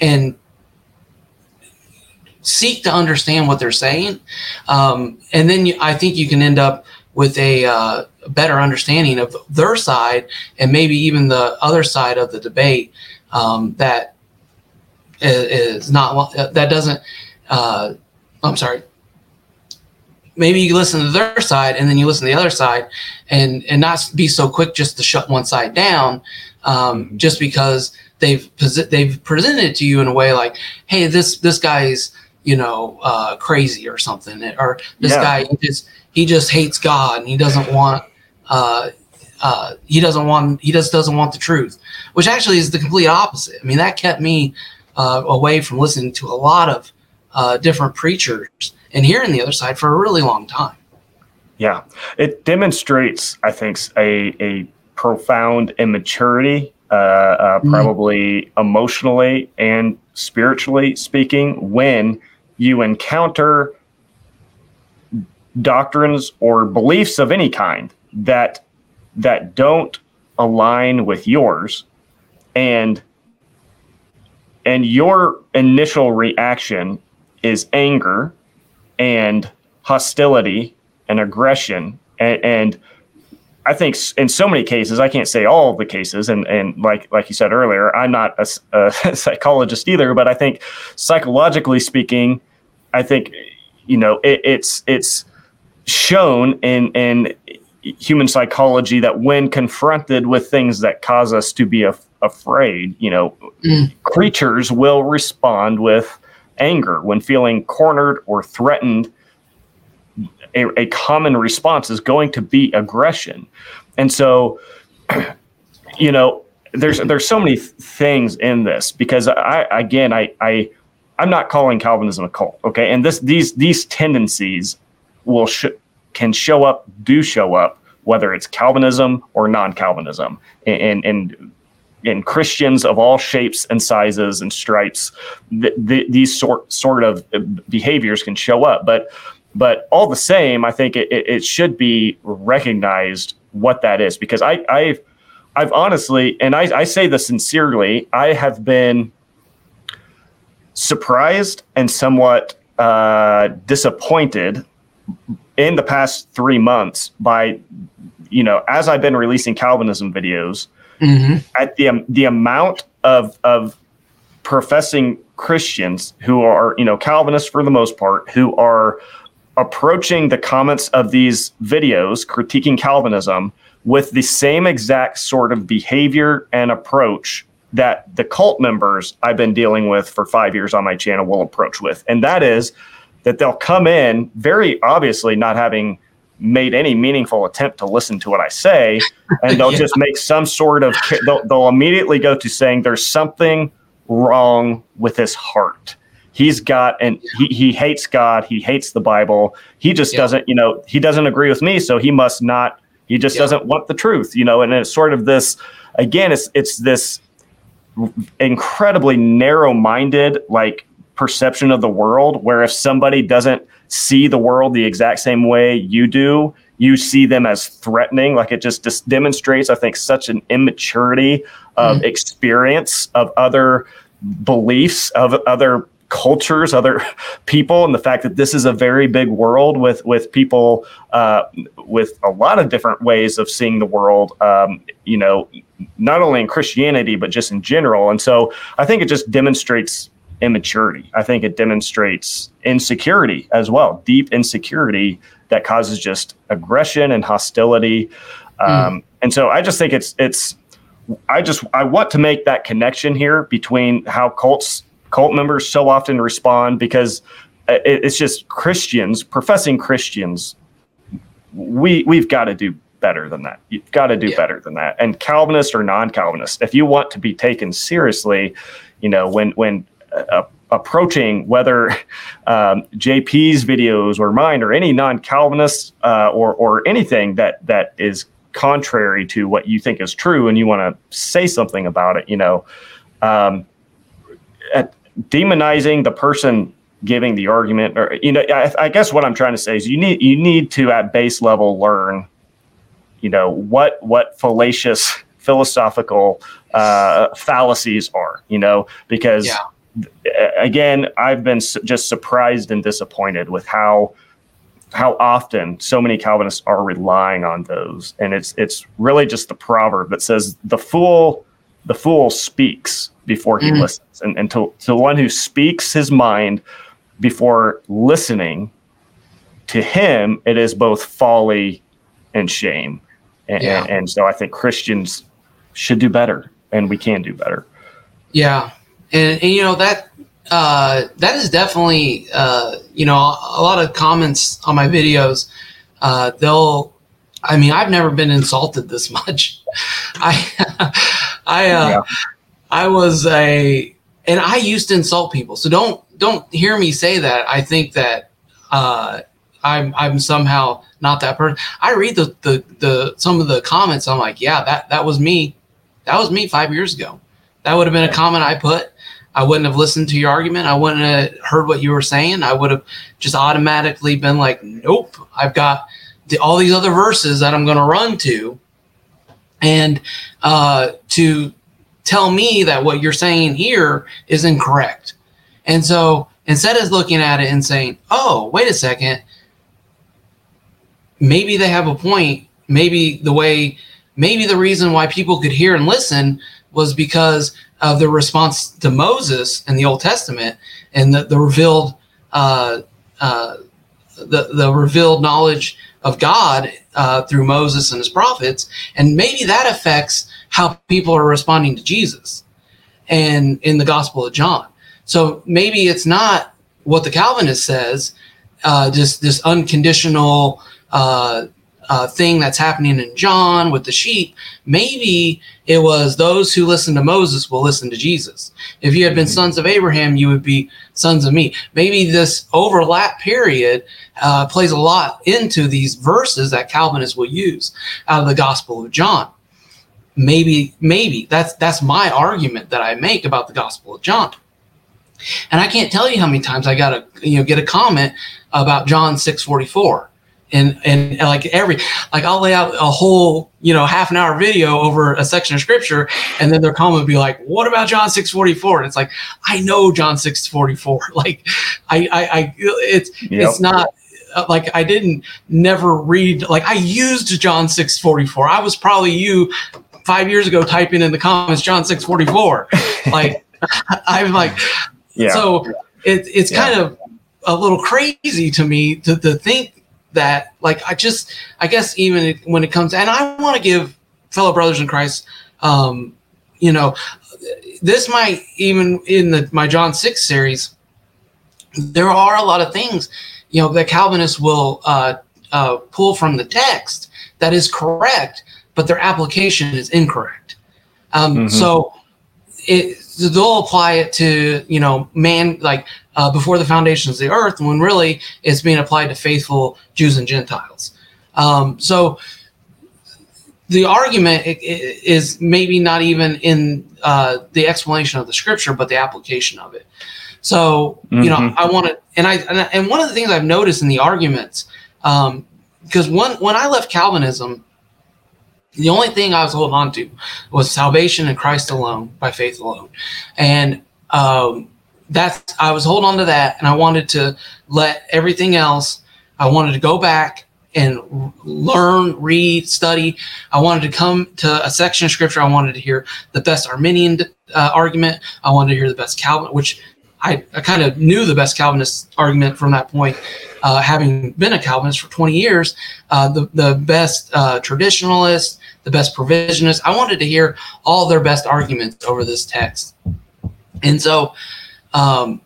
and seek to understand what they're saying, um, and then you, I think you can end up with a uh, better understanding of their side and maybe even the other side of the debate um, that is not that doesn't uh, i'm sorry maybe you listen to their side and then you listen to the other side and and not be so quick just to shut one side down um, mm-hmm. just because they've they've presented it to you in a way like hey this this guy's you know uh, crazy or something or this yeah. guy is he just hates God and he doesn't want uh, uh, he doesn't want he just doesn't want the truth, which actually is the complete opposite. I mean, that kept me uh, away from listening to a lot of uh, different preachers and here hearing the other side for a really long time. Yeah, it demonstrates, I think, a a profound immaturity, uh, uh, mm-hmm. probably emotionally and spiritually speaking, when you encounter doctrines or beliefs of any kind that that don't align with yours and and your initial reaction is anger and hostility and aggression and, and I think in so many cases, I can't say all the cases, and and like like you said earlier, I'm not a, a, psychologist either, but I think psychologically speaking, I think you know it, it's it's shown in in human psychology that when confronted with things that cause us to be af- afraid, you know, mm. creatures will respond with anger when feeling cornered or threatened a, a common response is going to be aggression. And so, you know, there's there's so many things in this because I again I I I'm not calling Calvinism a cult, okay? And this these these tendencies will sh- can show up, do show up, whether it's Calvinism or non-Calvinism, and and and Christians of all shapes and sizes and stripes, th- th- these sort sort of behaviors can show up. But but all the same, I think it, it should be recognized what that is because I, I've I've honestly, and I, I say this sincerely, I have been surprised and somewhat uh, disappointed in the past three months by, you know, as I've been releasing Calvinism videos, mm-hmm. at the um, the amount of of professing Christians who are, you know, Calvinists for the most part, who are approaching the comments of these videos critiquing Calvinism with the same exact sort of behavior and approach that the cult members I've been dealing with for five years on my channel will approach with. And that is that they'll come in very obviously not having made any meaningful attempt to listen to what I say, and they'll yeah. just make some sort of, they'll, they'll immediately go to saying there's something wrong with his heart he's got and he, he hates god he hates the bible he just yeah. doesn't you know he doesn't agree with me so he must not he just yeah. doesn't want the truth you know and it's sort of this again it's it's this incredibly narrow-minded like perception of the world where if somebody doesn't see the world the exact same way you do you see them as threatening like it just, just demonstrates i think such an immaturity of mm experience of other beliefs of other cultures, other people, and the fact that this is a very big world with with people uh, with a lot of different ways of seeing the world. Um, you know, not only in Christianity but just in general. And so I think it just demonstrates immaturity. I think it demonstrates insecurity as well, deep insecurity that causes just aggression and hostility. Hmm. Um, mm. And so I just think it's it's I just I want to make that connection here between how cults cult members so often respond because it's just Christians, professing Christians. We we've got to do better than that. You've got to do yeah. better than that. And Calvinist or non-Calvinist, if you want to be taken seriously, you know when when uh, approaching whether um, JP's videos or mine or any non-Calvinist uh, or or anything that that is contrary to what you think is true, and you want to say something about it, you know. Um, at, demonizing the person giving the argument or you know I, I, guess what i'm trying to say is you need you need to at base level learn you know what what fallacious philosophical uh, fallacies are you know because yeah. Again i've been just surprised and disappointed with how how often so many calvinists are relying on those and it's it's really just the proverb that says the fool the fool speaks before he mm. listens. And, and to, to the one who speaks his mind before listening, to him, it is both folly and shame. And, yeah. and, and so I think Christians should do better, and we can do better. Yeah. And, and you know, that uh, that is definitely, uh, you know, a lot of comments on my videos. Uh, they'll, I mean, I've never been insulted this much. I, I, uh, yeah. I was a, and I used to insult people. So don't don't hear me say that. I think that uh, I'm I'm somehow not that person. I read the, the the some of the comments. I'm like, yeah, that that was me. That was me five years ago. That would have been a comment I put. I wouldn't have listened to your argument. I wouldn't have heard what you were saying. I would have just automatically been like, nope, I've got the, all these other verses that I'm going to run to. And uh, to tell me that what you're saying here is incorrect. And so instead of looking at it and saying, oh, wait a second, maybe they have a point. Maybe the way, maybe the reason why people could hear and listen was because of the response to Moses in the Old Testament and the, the revealed, uh, uh, the, the revealed knowledge of God uh, through Moses and his prophets. And maybe that affects how people are responding to Jesus and in the Gospel of John. So maybe it's not what the Calvinist says, uh, just this unconditional uh, thing that's happening in John with the sheep. Maybe it was those who listen to Moses will listen to Jesus. If you had been sons of Abraham, you would be sons of me. Maybe this overlap period uh, plays a lot into these verses that Calvinists will use out of the Gospel of John. Maybe, maybe that's that's my argument that I make about the Gospel of John. And I can't tell you how many times I got a you know get a comment about John six forty four and, and like every like I'll lay out a whole you know half an hour video over a section of scripture, and then their comment would be like, "What about John six forty four? And it's like, I know John six forty four. Like, I I, I it's yep. it's not uh, like I didn't never read like I used John six forty four. I was probably you five years ago typing in the comments John six forty four. Like I'm like, yeah. so it, it's yeah. kind of a little crazy to me to, to think that like I just I guess even when it comes and I want to give fellow brothers in Christ um you know this might even in the my John 6 series there are a lot of things you know that Calvinists will uh, uh, pull from the text that is correct but their application is incorrect um, mm-hmm. so it they'll apply it to you know man like uh, before the foundations of the earth when really it's being applied to faithful jews and gentiles um, so the argument is maybe not even in uh, the explanation of the scripture but the application of it so mm-hmm. you know mm-hmm. i want to and i and one of the things i've noticed in the arguments um, because when when i left calvinism the only thing I was holding on to was salvation in Christ alone by faith alone. And um, that's, I was holding on to that and I wanted to let everything else, I wanted to go back and learn, read, study. I wanted to come to a section of scripture. I wanted to hear the best Arminian uh, argument. I wanted to hear the best Calvin, which I, I kind of knew the best Calvinist argument from that point, uh, having been a Calvinist for 20 years. Uh, the, the best uh, traditionalist, the best provisionist. I wanted to hear all their best arguments over this text. And so um,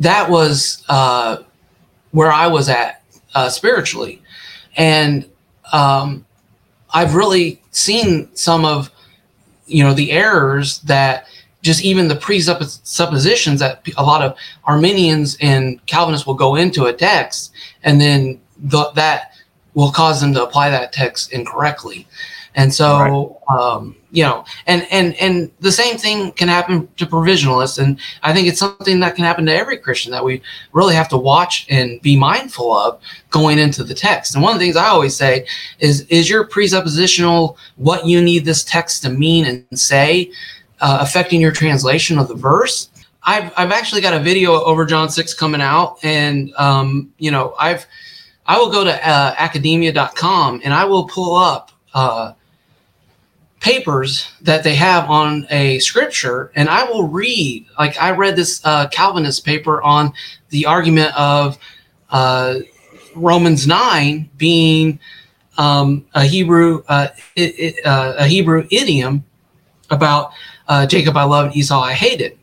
that was uh, where I was at uh, spiritually. And um, I've really seen some of, you know, the errors that just even the presuppositions that a lot of Arminians and Calvinists will go into a text, and then the, that will cause them to apply that text incorrectly. And so, right. um, you know, and and and the same thing can happen to provisionalists, and I think it's something that can happen to every Christian that we really have to watch and be mindful of going into the text. And one of the things I always say is, is your presuppositional what you need this text to mean and say uh, affecting your translation of the verse? I've I've actually got a video over John six coming out, and um, you know, I've I will go to uh, academia.com and I will pull up uh, papers that they have on a scripture and I will read. Like I read this uh, Calvinist paper on the argument of uh, Romans 9 being um, a Hebrew uh, it, it, uh, a Hebrew idiom about uh, Jacob I loved, Esau I hated.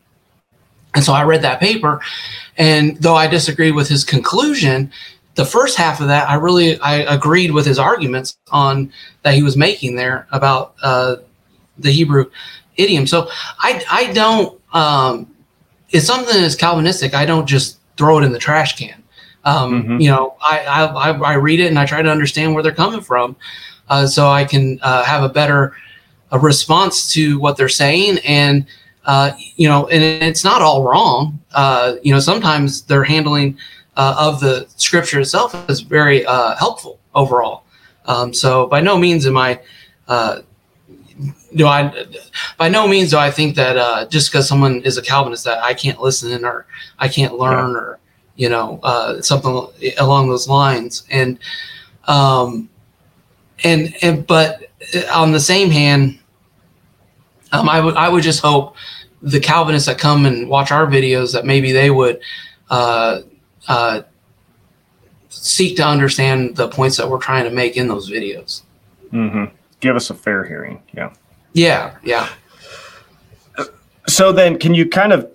And so I read that paper, and though I disagree with his conclusion, the first half of that, I really I agreed with his arguments on that he was making there about uh, the Hebrew idiom. So I I don't um, it's something that's Calvinistic. I don't just throw it in the trash can. Um, mm-hmm. You know, I, I I read it and I try to understand where they're coming from, uh, so I can uh, have a better a response to what they're saying and uh, you know, and it's not all wrong. Uh, you know, sometimes they're handling uh, of the scripture itself is very uh, helpful overall. Um, so by no means am I uh, do I by no means do I think that uh, just because someone is a Calvinist that I can't listen or I can't learn yeah. or you know uh, something along those lines and um and and but on the same hand um, I would I would just hope the Calvinists that come and watch our videos that maybe they would uh, uh, seek to understand the points that we're trying to make in those videos. Mm-hmm. Give us a fair hearing. Yeah. Yeah. Yeah. So then, can you kind of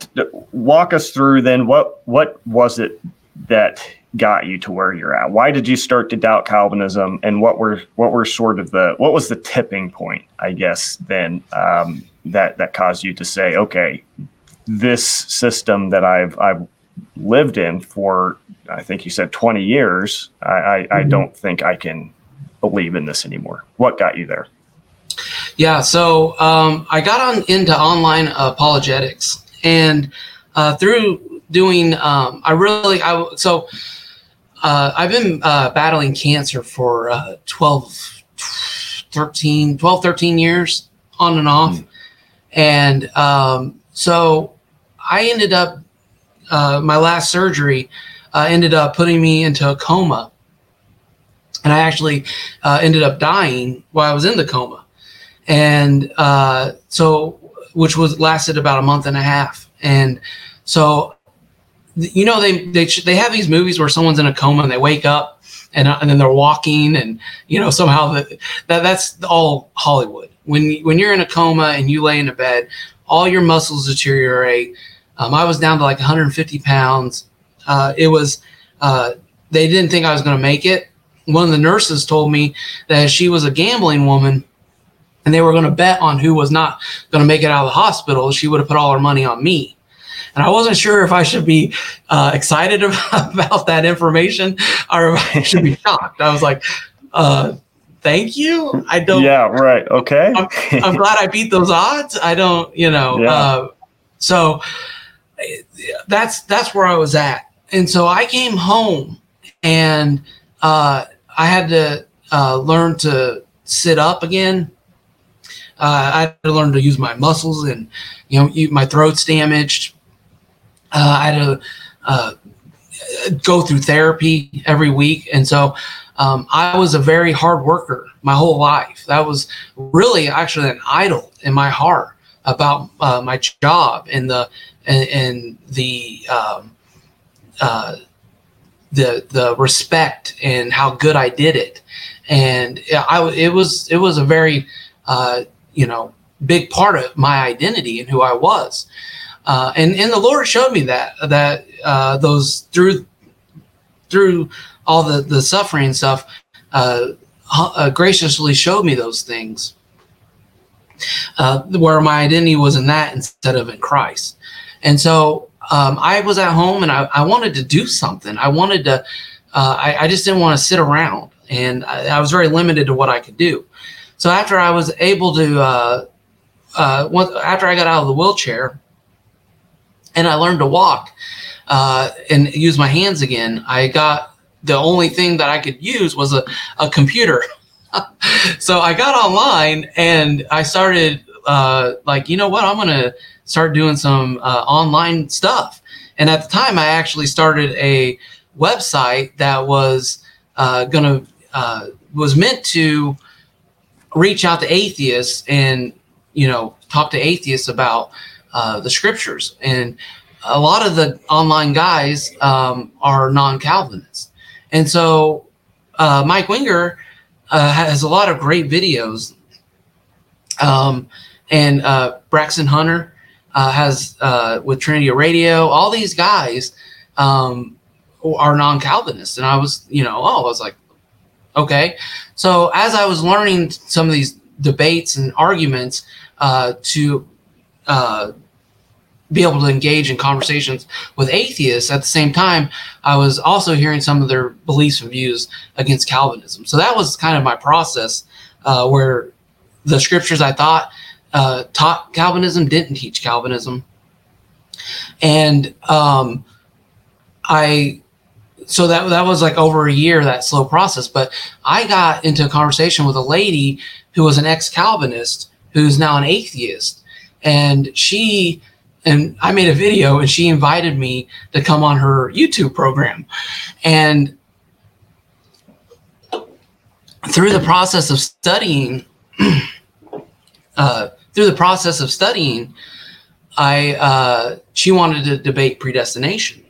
walk us through then what what was it that got you to where you're at? Why did you start to doubt Calvinism, and what were what were sort of the what was the tipping point, I guess, then um, that that caused you to say, okay, this system that I've I've lived in for I think you said 20 years, I I, mm-hmm. I don't think I can believe in this anymore. What got you there? Yeah, so um, I got on into online apologetics, and uh, through doing, um, I really, I so uh, I've been uh, battling cancer for uh, 12, 13, 12, 13 years on and off, mm. and um, so I ended up uh, my last surgery uh, ended up putting me into a coma, and I actually ended up dying while I was in the coma. And uh, so which was lasted about a month and a half. And so you know they they they have these movies where someone's in a coma and they wake up and, and then they're walking and you know somehow that, that that's all hollywood. When when you're in a coma and you lay in a bed all your muscles deteriorate um, i was down to like 150 pounds uh, it was uh, they didn't think i was going to make it one of the nurses told me that she was a gambling woman and they were going to bet on who was not going to make it out of the hospital, she would have put all her money on me. And I wasn't sure if I should be uh, excited about that information or if I should be shocked. I was like, uh, thank you. I don't. Yeah, right. Okay. I'm, I'm, glad I beat those odds. I don't, you know. Yeah. Uh, so that's that's where I was at, and so I came home, and uh, I had to uh, learn to sit up again uh, I had to learn to use my muscles, and you know, my throat's damaged. Uh, I had to uh, go through therapy every week, and so um, I was a very hard worker my whole life. That was really actually an idol in my heart about uh, my job and the and, and the um, uh, the the respect and how good I did it. And I it was it was a very uh, you know, big part of my identity and who I was. Uh, and and the Lord showed me that that uh, those through through all the the suffering stuff, uh, uh graciously showed me those things. Uh, where my identity was in that instead of in Christ, and so um, I was at home and I, I, wanted to do something. I wanted to. Uh, I, I, just didn't want to sit around, and I, I was very limited to what I could do. So after I was able to, uh, uh, once, after I got out of the wheelchair and I learned to walk uh, and use my hands again, I got the only thing that I could use was a, a computer. so I got online and I started uh, like, you know what, I'm going to start doing some uh, online stuff. And at the time, I actually started a website that was uh, to uh, was meant to reach out to atheists and you know talk to atheists about uh, the scriptures. And a lot of the online guys um, are non-calvinists. And so uh, mike winger uh, has a lot of great videos. Um, and braxton hunter uh, has uh, with trinity radio all these guys um, are non-calvinists and i was you know oh i was like Okay. So as I was learning some of these debates and arguments uh, to uh, be able to engage in conversations with atheists at the same time, I was also hearing some of their beliefs and views against Calvinism. So that was kind of my process uh, where the scriptures I thought uh, taught Calvinism, didn't teach Calvinism, and um, I so that that was like over a year that slow process. But I got into a conversation with a lady who was an ex Calvinist who's now an atheist, and she and I made a video and she invited me to come on her YouTube program, and through the process of studying. uh, through the process of studying, I uh, she wanted to debate predestination,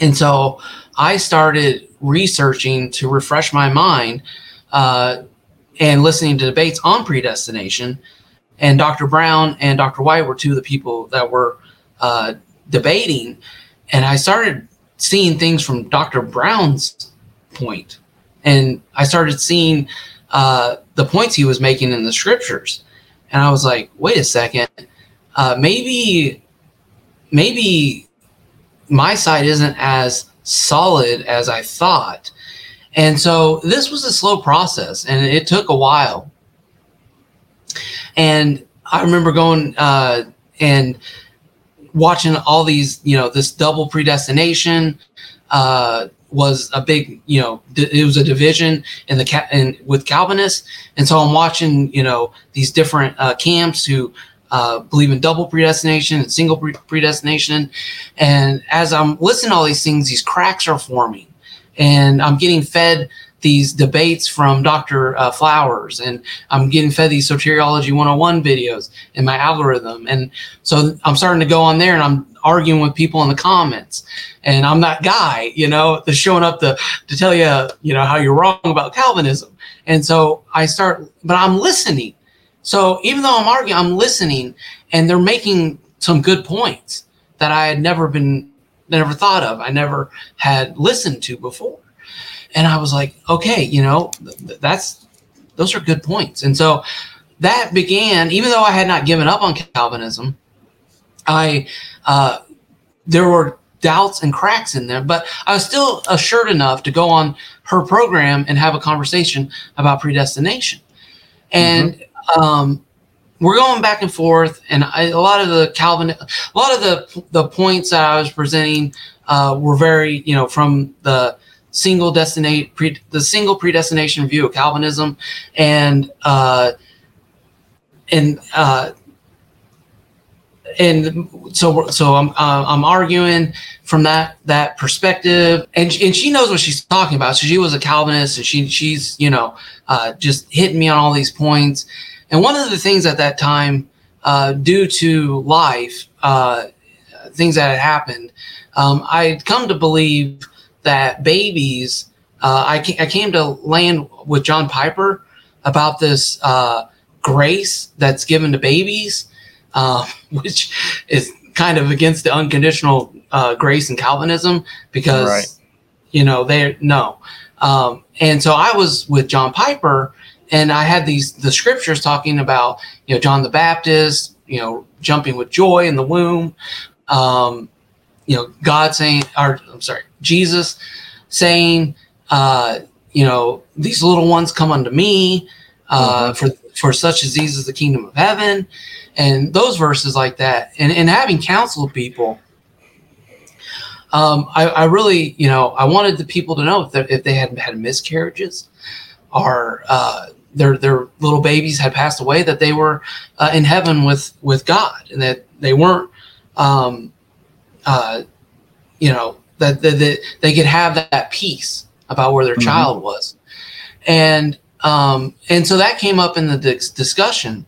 and so I started researching to refresh my mind uh, and listening to debates on predestination. And Dr. Brown and Dr. White were two of the people that were uh, debating, and I started seeing things from Dr. Brown's point, and I started seeing uh, the points he was making in the scriptures, and I was like, wait a second, uh, maybe, maybe my side isn't as solid as I thought. And so this was a slow process and it took a while. And I remember going uh, and watching all these, you know, this double predestination uh, was a big, you know, it was a division in the cat and with Calvinists. And so I'm watching, you know, these different uh, camps who uh, believe in double predestination and single pre- predestination. And as I'm listening to all these things, these cracks are forming, and I'm getting fed these debates from Dr. Uh, Flowers, and I'm getting fed these soteriology 101 videos in my algorithm. And so I'm starting to go on there and I'm arguing with people in the comments. And I'm that guy, you know, that's showing up to, to tell you, you know, how you're wrong about Calvinism. And so I start, but I'm listening. So even though I'm arguing, I'm listening, and they're making some good points that I had never been, never thought of. I never had listened to before, and I was like, okay, you know, that's those are good points. And so that began, even though I had not given up on Calvinism, I uh, there were doubts and cracks in there, but I was still assured enough to go on her program and have a conversation about predestination. And mm-hmm um, we're going back and forth, and I, a lot of the Calvin, a lot of the the points that I was presenting uh, were very, you know, from the single destinate pre, the single predestination view of Calvinism, and uh, and uh, and so so I'm uh, I'm arguing from that that perspective, and and she knows what she's talking about. So she was a Calvinist, and she she's you know uh, just hitting me on all these points. And one of the things at that time, uh, due to life, uh, things that had happened, um, I'd come to believe that babies, uh, I, I, came to land with John Piper about this uh, grace that's given to babies, uh, which is kind of against the unconditional uh, grace in Calvinism because, right. you know, they no. Um, and so I was with John Piper and I had these the scriptures talking about you know John the Baptist, you know, jumping with joy in the womb, um, you know, God saying, or I'm sorry, Jesus saying, uh, you know, these little ones come unto me, uh, mm-hmm. for for such as these is the kingdom of heaven, and those verses like that, and and having counseled people. Um, I, I really, you know, I wanted the people to know if, if they had had miscarriages, or uh, their their little babies had passed away, that they were uh, in heaven with with God, and that they weren't, um, uh, you know, that, that, that they could have that, that, peace about where their mm-hmm. child was, and um, and so that came up in the dis- discussion,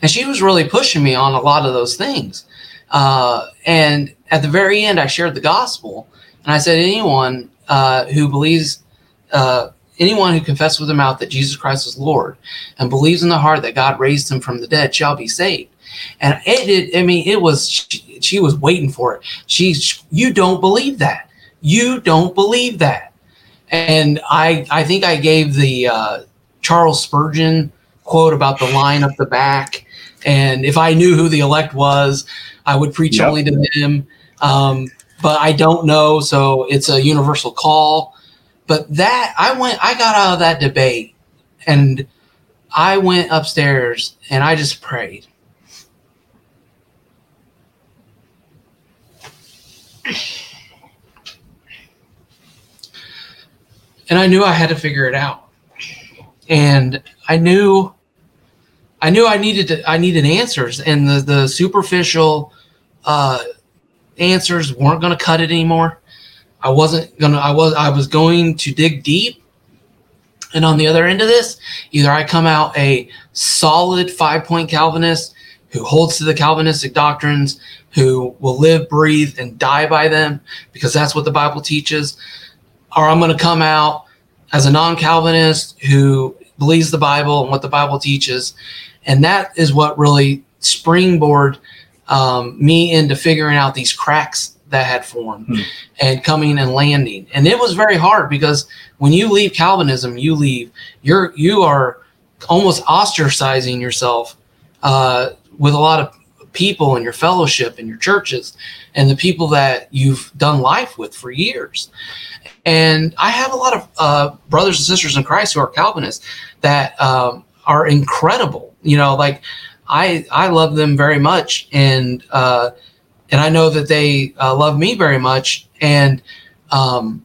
and she was really pushing me on a lot of those things, uh, and at the very end, I shared the gospel, and I said anyone uh, who believes uh, Anyone who confesses with their mouth that Jesus Christ is Lord and believes in the heart that God raised him from the dead shall be saved. And it I mean, it was, she, she was waiting for it. She's, you don't believe that. You don't believe that. And I, I think I gave the uh, Charles Spurgeon quote about the line up the back. And if I knew who the elect was, I would preach yep. only to them. Um, but I don't know. So it's a universal call but that I went, I got out of that debate, and I went upstairs and I just prayed. And I knew I had to figure it out. And I knew I knew I needed to, I needed answers and the the superficial uh answers weren't going to cut it anymore. I wasn't to I was I was going to dig deep and on the other end of this, either I come out a solid five point Calvinist who holds to the Calvinistic doctrines, who will live, breathe, and die by them because that's what the Bible teaches, or I'm going to come out as a non Calvinist who believes the Bible and what the Bible teaches. And that is what really springboard um, me into figuring out these cracks that had formed hmm. and coming and landing. And it was very hard because when you leave Calvinism, you leave you're you are almost ostracizing yourself uh, with a lot of people in your fellowship and your churches and the people that you've done life with for years. And I have a lot of uh, brothers and sisters in Christ who are Calvinists that um, are incredible. You know, like I I love them very much, and uh, and I know that they uh, love me very much. And um,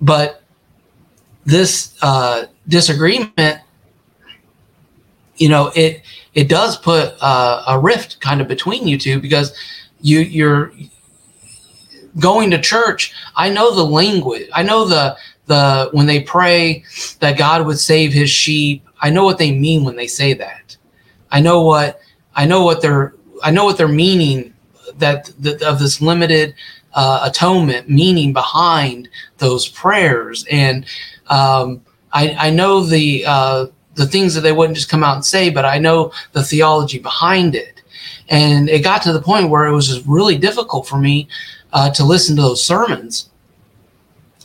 but this uh, disagreement, you know, it it does put uh, a rift kind of between you two because you you're going to church. I know the language. I know the the when they pray that God would save His sheep. I know what they mean when they say that. I know what I know what they're I know what they're meaning that, that of this limited uh, atonement meaning behind those prayers and um, I, I know the uh, the things that they wouldn't just come out and say but I know the theology behind it. And it got to the point where it was just really difficult for me uh, to listen to those sermons.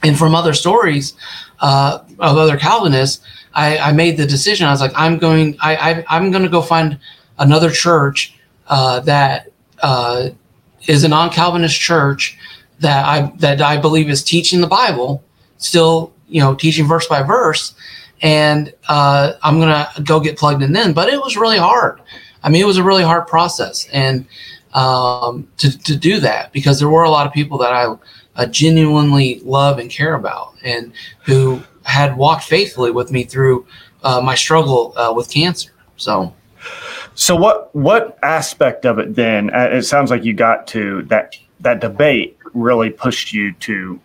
And from other stories uh, of other Calvinists I, I, made the decision. I was like I'm going I, am going to go find another church uh, that uh, is a non-Calvinist church that I that I believe is teaching the Bible, still you know teaching verse by verse, and uh, I'm gonna go get plugged in then. But it was really hard. I mean, it was a really hard process, and um, to to do that because there were a lot of people that I uh, genuinely love and care about, and who had walked faithfully with me through uh, my struggle uh, with cancer. So. So what what aspect of it then? Uh, it sounds like you got to that that debate really pushed you to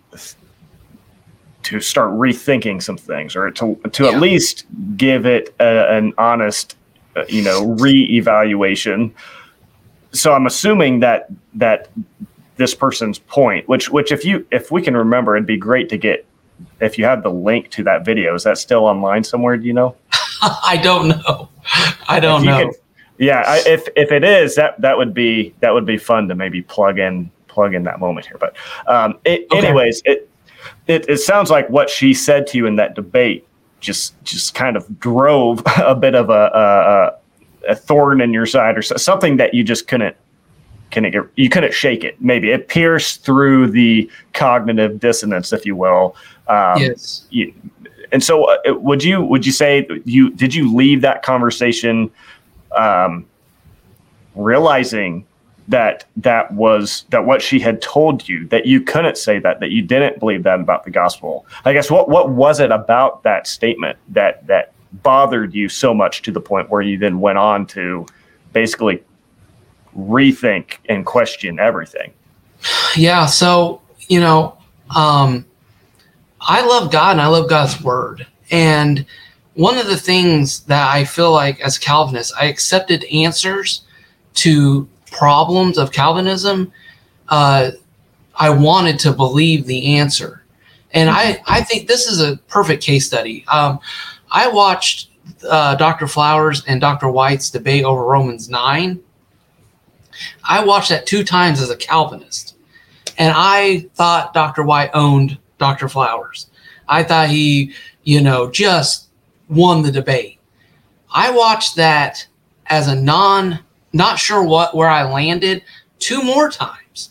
to start rethinking some things, or to to yeah. at least give it a, an honest, uh, you know, reevaluation. So I'm assuming that that this person's point, which which if you if we can remember, it'd be great to get if you have the link to that video. Is that still online somewhere? Do you know? I don't know. I don't know. Can, yeah, I, if if it is, that that would be that would be fun to maybe plug in plug in that moment here. But um, it, okay. anyways, it, it it sounds like what she said to you in that debate just just kind of drove a bit of a, a, a thorn in your side or something that you just couldn't couldn't get you couldn't shake it. Maybe it pierced through the cognitive dissonance, if you will. Um, yes. You, and so, uh, would you would you say you did you leave that conversation? um, realizing that that was that what she had told you that you couldn't say that that you didn't believe that about the gospel. I guess what what was it about that statement that that bothered you so much to the point where you then went on to basically rethink and question everything? Yeah so you know um i love god and i love god's word. And one of the things that I feel like as Calvinist, I accepted answers to problems of Calvinism. Uh, I wanted to believe the answer. And I, I think this is a perfect case study. Um, I watched uh, Dr. Flowers and Dr. White's debate over Romans 9. I watched that two times as a Calvinist. And I thought Dr. White owned Dr. Flowers. I thought he, you know, just won the debate. I watched that as a non, not sure what where I landed two more times.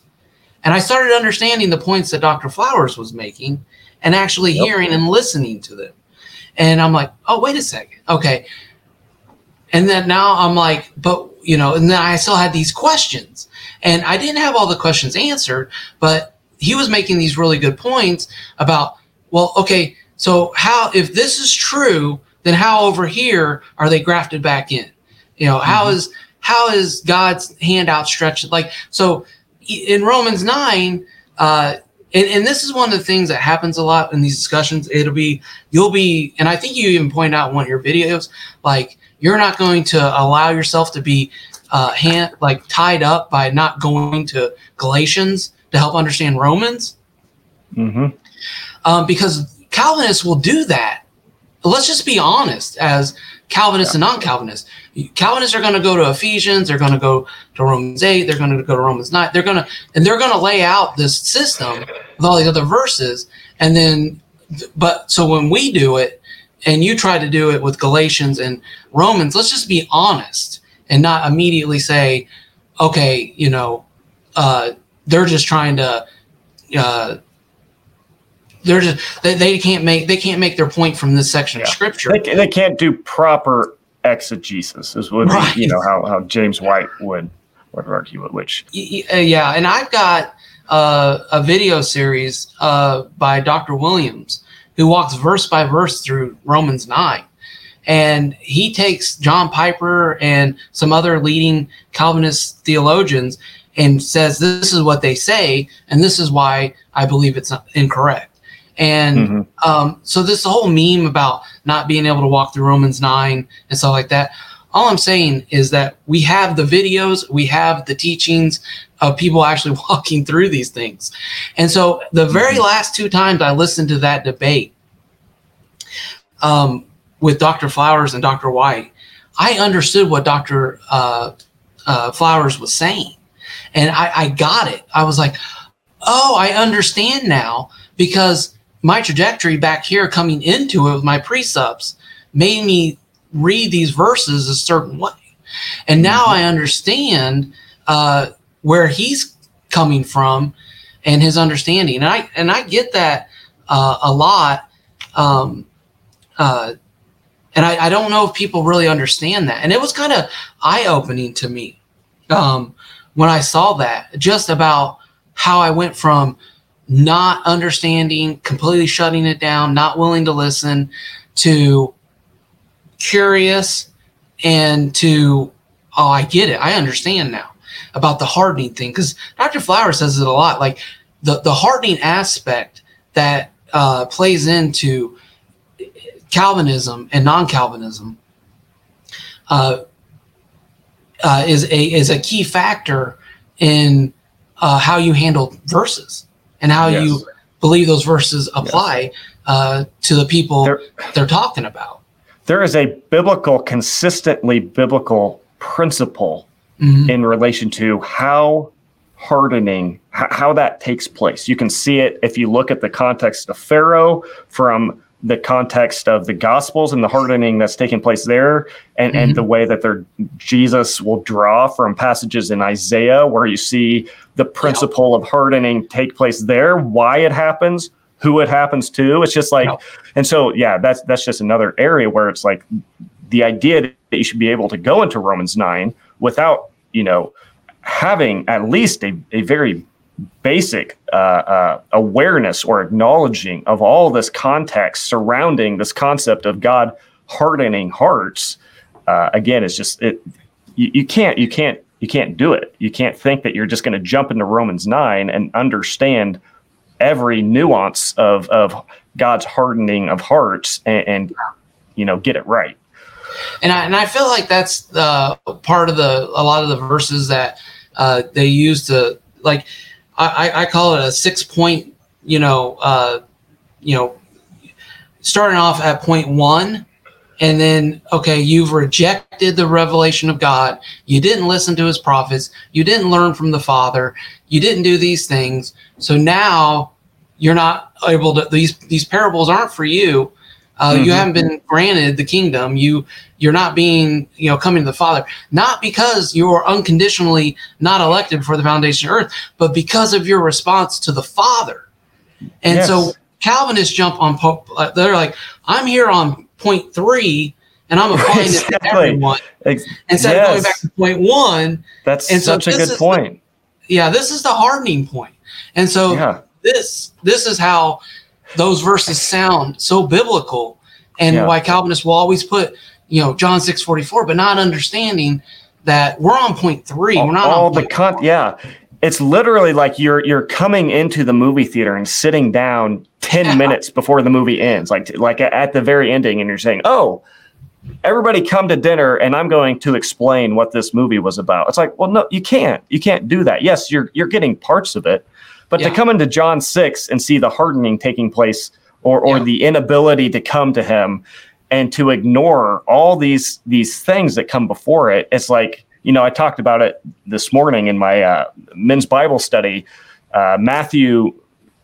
And I started understanding the points that Dr. Flowers was making and actually yep. hearing and listening to them. And I'm like, oh, wait a second. Okay. and then now I'm like, but you know, and then I still had these questions, and I didn't have all the questions answered, but he was making these really good points about, well, okay, so how if this is true, then how over here are they grafted back in? You know, how mm-hmm. is how is God's hand outstretched? Like so, in Romans nine. Uh, and, and this is one of the things that happens a lot in these discussions. It'll be you'll be, and I think you even point out in one of your videos, like you're not going to allow yourself to be uh, hand like tied up by not going to Galatians to help understand Romans. Mm-hmm. Um, because Calvinists will do that. Let's just be honest, as Calvinists yeah. and non-Calvinists. Calvinists are going to go to Ephesians. They're going to go to Romans eight. They're going to go to Romans nine. They're going to and they're going to lay out this system with all these other verses. And then, but so when we do it, and you try to do it with Galatians and Romans, let's just be honest and not immediately say, okay, you know, uh, they're just trying to. Uh, they're just they, they can't make they can't make their point from this section yeah. of scripture. They, they can't do proper exegesis is what right. you know how, how James White would would argue it, which uh, yeah, and I've got uh, a video series uh, by Dr. Williams who walks verse by verse through Romans nine, and he takes John Piper and some other leading Calvinist theologians and says this is what they say, and this is why I believe it's incorrect. And mm-hmm. um, so this whole meme about not being able to walk through Romans 9 and stuff like that. All I'm saying is that we have the videos, we have the teachings of people actually walking through these things. And so the very mm-hmm. last two times I listened to that debate um, with Dr. Flowers and Dr. White, I understood what Dr. Uh, uh, Flowers was saying. And I, I got it. I was like, oh, I understand now because my trajectory back here coming into it with my precepts made me read these verses a certain way. And now mm-hmm. I understand uh, where he's coming from and his understanding. And I and I get that uh, a lot. Um, uh, and I, I, don't know if people really understand that. And it was kind of eye opening to me um, when I saw that, just about how I went from not understanding, completely shutting it down, not willing to listen, to curious and to, oh, I get it. I understand now about the hardening thing. Because Dr. Flower says it a lot like the, the hardening aspect that uh, plays into Calvinism and non Calvinism. Uh, uh, is a is a key factor in uh, how you handle verses and how yes. you believe those verses apply yes. uh, to the people there, they're talking about. There is a biblical, consistently biblical principle mm-hmm. in relation to how hardening, how that takes place. You can see it if you look at the context of Pharaoh from the context of the gospels and the hardening that's taking place there and, mm-hmm. and the way that their Jesus will draw from passages in Isaiah where you see the principle yeah. of hardening take place there, why it happens, who it happens to. It's just like no. and so yeah, that's that's just another area where it's like the idea that you should be able to go into Romans 9 without, you know, having at least a, a very basic uh, uh, awareness or acknowledging of all this context surrounding this concept of God hardening hearts, uh, again, it's just it. You, you, can't you can't you can't do it. You can't think that you're just going to jump into Romans nine and understand every nuance of of God's hardening of hearts and, and you know get it right. And I and I feel like that's uh, part of the a lot of the verses that uh, they use to like I, I call it a six point, you know, uh, you know, starting off at point one, and then okay, you've rejected the revelation of God. You didn't listen to his prophets. You didn't learn from the Father. You didn't do these things. So now you're not able to. These these parables aren't for you. Uh, mm-hmm. You haven't been granted the kingdom. You you're not being you know coming to the Father not because you are unconditionally not elected for the foundation of earth, but because of your response to the Father. And yes. so Calvinists jump on. Uh, they're like, I'm here on point three, and I'm applying exactly. it to everyone instead yes. of going back to point one. That's and such so a good point. The, yeah, this is the hardening point, and so yeah. this this is how those verses sound so biblical, and yeah. why Calvinists will always put you know John six forty four, but not understanding that we're on point three. All, we're not all the con- yeah. It's literally like you're you're coming into the movie theater and sitting down ten yeah. minutes before the movie ends, like like at the very ending, and you're saying, "Oh, everybody come to dinner and I'm going to explain what this movie was about. It's like, well, no, you can't. You can't do that. Yes, you're you're getting parts of it, but yeah. to come into John 6 and see the hardening taking place or or yeah. the inability to come to him and to ignore all these these things that come before it, it's like, you know, I talked about it this morning in my uh, men's Bible study. Uh, Matthew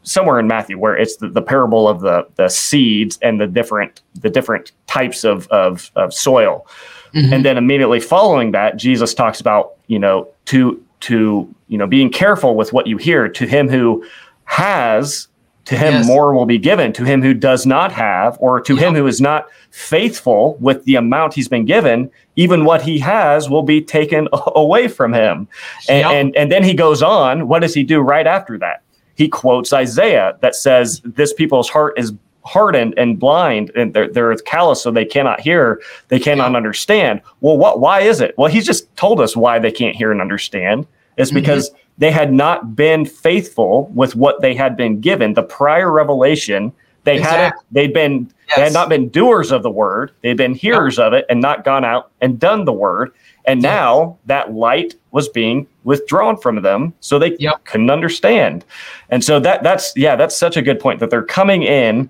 somewhere in Matthew where it's the, the parable of the the seeds and the different the different types of of, of soil. Mm-hmm. And then immediately following that, Jesus talks about, you know, to to, you know, being careful with what you hear. To him who has, to him yes. more will be given. To him who does not have, or to him who is not faithful with the amount he's been given, even what he has will be taken away from him. And, and and then he goes on. What does he do right after that? he quotes Isaiah that says, This people's heart is hardened and blind and they're, they're callous so they cannot hear they cannot yeah. understand well what why is it well he's just told us why they can't hear and understand it's mm-hmm. because mm-hmm. They had not been faithful with what they had been given the prior revelation they exactly. had they'd been yes. they had not been doers of the word they'd been hearers of it and not gone out and done the word and yes. now that light was being withdrawn from them so they yep. couldn't understand. And so that that's yeah, that's such a good point that they're coming in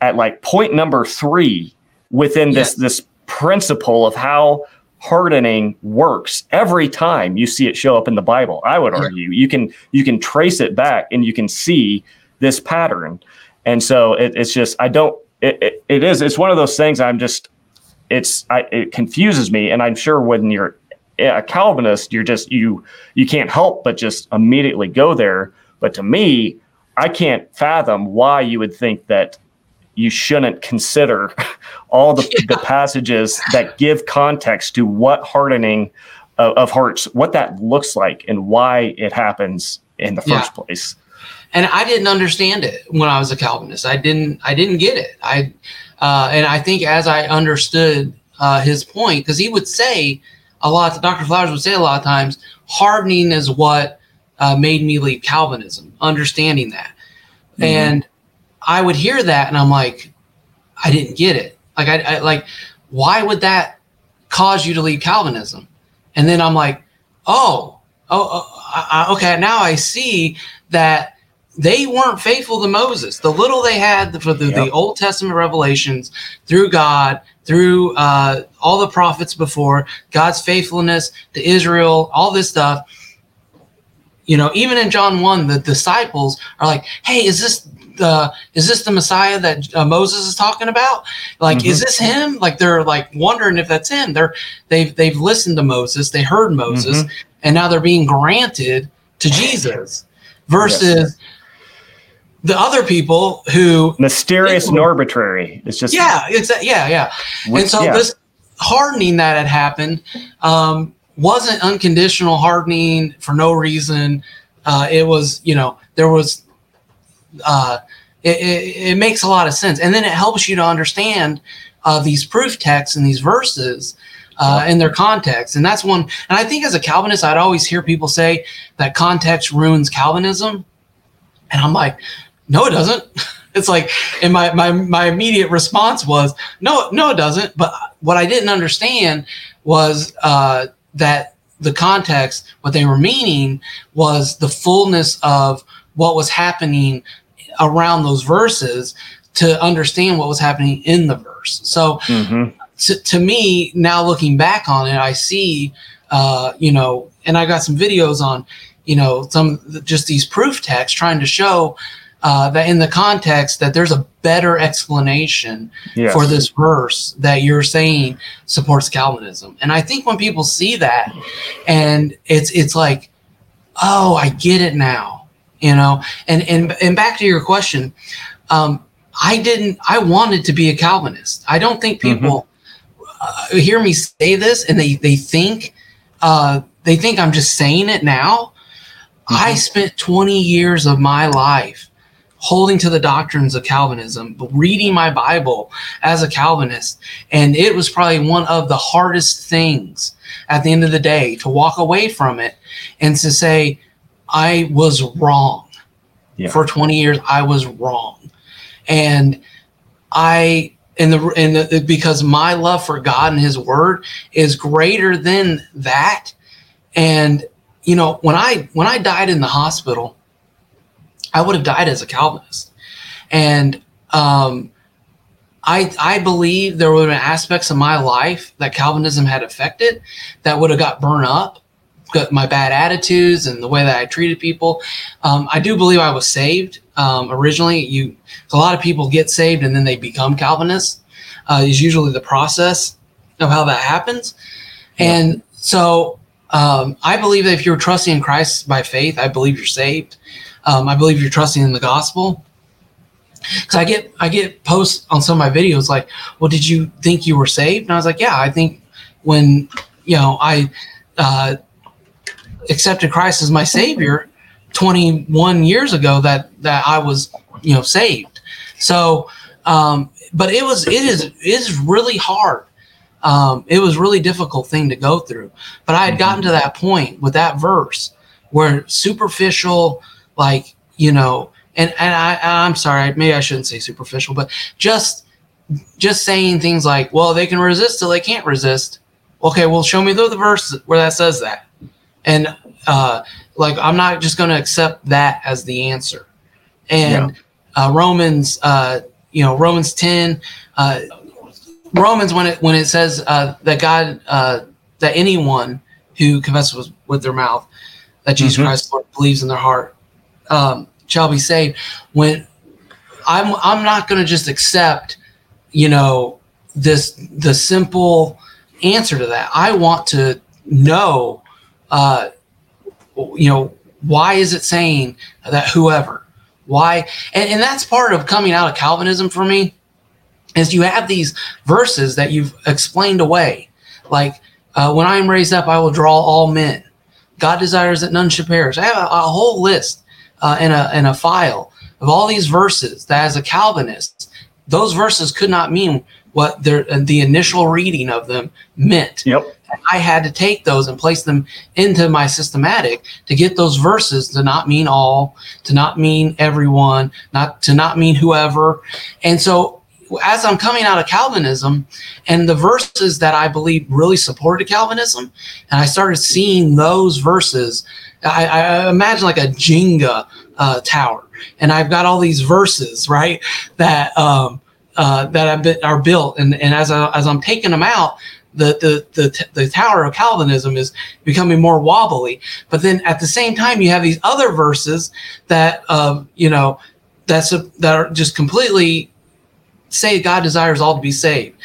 at like point number 3 within yes. this this principle of how hardening works every time you see it show up in the Bible. I would argue you can you can trace it back and you can see this pattern. And so it, it's just I don't it, it, it is it's one of those things I'm just it's I, it confuses me and i'm sure when you're a Calvinist, you're just you you can't help but just immediately go there. But to me, I can't fathom why you would think that you shouldn't consider all the, yeah. the passages that give context to what hardening of, of, hearts, what that looks like, and why it happens in the first yeah. place. And I didn't understand it when I was a Calvinist. I didn't. I didn't get it. I uh, and I think as I understood uh, his point, because he would say a lot. Dr. Flowers would say a lot of times, hardening is what uh, made me leave Calvinism. Understanding that, mm-hmm. and I would hear that, and I'm like, I didn't get it. Like I, I like, why would that cause you to leave Calvinism? And then I'm like, oh, oh, oh I, okay. Now I see that they weren't faithful to Moses. The little they had for the, yep. the Old Testament revelations through God, through uh, all the prophets before, God's faithfulness to Israel, all this stuff. You know, even in John 1, the disciples are like, hey, is this the is this the Messiah that uh, Moses is talking about? Like, mm-hmm. is this him? Like, they're like wondering if that's him. They're they've they've listened to Moses, they heard Moses, mm-hmm. and now they're being granted to Jesus. Versus yes the other people who mysterious and arbitrary. It's just yeah, it's yeah, yeah. With, and so yeah. this hardening that had happened um, wasn't unconditional hardening for no reason. Uh, it was you know there was uh, it, it, it, makes a lot of sense, and then it helps you to understand uh, these proof texts and these verses. Uh, in their context. And that's one, and I think as a Calvinist, I'd always hear people say that context ruins Calvinism. And I'm like, no, it doesn't. It's like, and my, my, my immediate response was, no, no, it doesn't. But what I didn't understand was uh, that the context, what they were meaning was the fullness of what was happening around those verses to understand what was happening in the verse. So mm-hmm. to, to me, now looking back on it, I see, uh, you know, and I got some videos on, you know, some just these proof texts trying to show uh, that in the context that there's a better explanation yes. for this verse that you're saying supports Calvinism. And I think when people see that, and it's it's like, oh, I get it now, you know. And and and back to your question, um, I didn't. I wanted to be a Calvinist. I don't think mm-hmm. people. Mm-hmm. uh, hear me say this and they they think uh, they think I'm just saying it now. Mm-hmm. I spent 20 years of my life holding to the doctrines of Calvinism, reading my Bible as a Calvinist, and it was probably one of the hardest things at the end of the day to walk away from it and to say I was wrong. Yeah. For 20 years I was wrong. And I and the and the, because my love for God and His Word is greater than that. And you know, when I when I died in the hospital, I would have died as a Calvinist, and um, I I believe there would have been aspects of my life that Calvinism had affected that would have got burned up. My bad attitudes and the way that I treated people. Um, I do believe I was saved um, originally. You a lot of people get saved and then they become Calvinists. Uh, is usually the process of how that happens. And so um, I believe that if you're trusting in Christ by faith, I believe you're saved. Um, I believe you're trusting in the gospel. Because I get I get posts on some of my videos like, "Well, did you think you were saved?" And I was like, "Yeah, I think when you know I uh, accepted Christ as my Savior 21 years ago, that that I was you know saved." So, um, but it was it is it is really hard. Um, it was really difficult thing to go through. But I had mm-hmm. gotten to that point with that verse where superficial, like you know, and and I I'm sorry, maybe I shouldn't say superficial, but just just saying things like, well, they can resist till they can't resist. Okay, well, show me the, the verse where that says that, and uh, like I'm not just going to accept that as the answer. And yeah uh, Romans, uh, you know, Romans 10, uh, Romans when it when it says uh, that God uh, that anyone who confesses with, with their mouth that Jesus mm-hmm. Christ Lord believes in their heart um, shall be saved. When I'm I'm not going to just accept, you know, this the simple answer to that. I want to know, uh, you know, why is it saying that whoever why? And, and that's part of coming out of Calvinism for me is you have these verses that you've explained away. Like, uh, when I am raised up, I will draw all men. God desires that none should perish. I have a, a whole list uh, in, a, in a file of all these verses that, as a Calvinist, those verses could not mean what their, the initial reading of them meant. Yep. I had to take those and place them into my systematic to get those verses to not mean all, to not mean everyone, not to not mean whoever. And so as I'm coming out of Calvinism and the verses that I believe really supported Calvinism, and I started seeing those verses, I, I imagine like a Jenga uh, tower, and I've got all these verses, right, that um, uh, that are built, and and as I, as I'm taking them out, the, the the the tower of Calvinism is becoming more wobbly. But then at the same time, you have these other verses that um, you know that's a, that are just completely say God desires all to be saved.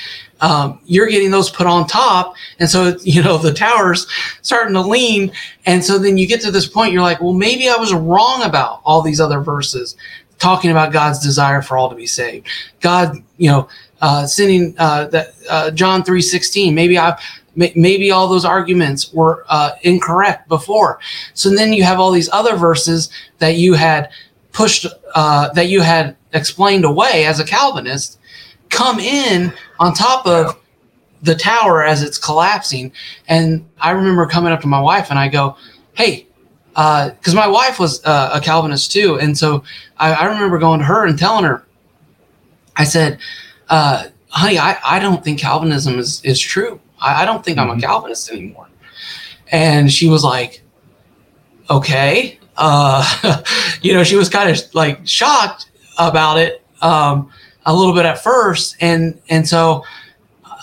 Um, you're getting those put on top, and so you know the tower's starting to lean, and so then you get to this point, you're like, well, maybe I was wrong about all these other verses talking about God's desire for all to be saved. God, you know, uh, sending uh, that uh, John three sixteen. Maybe I maybe all those arguments were uh, incorrect before. So then you have all these other verses that you had pushed uh, that you had explained away as a Calvinist come in on top of the tower as it's collapsing. And I remember coming up to my wife and I go, "Hey." Because my wife was a Calvinist too, and so I, I remember going to her and telling her, I said, uh, honey, I, I don't think Calvinism is, is true. I, I don't think mm-hmm. I'm a mm-hmm. Calvinist anymore. And she was like, okay. Uh, you know, she was kind of like shocked about it um, a little bit at first. And, and so,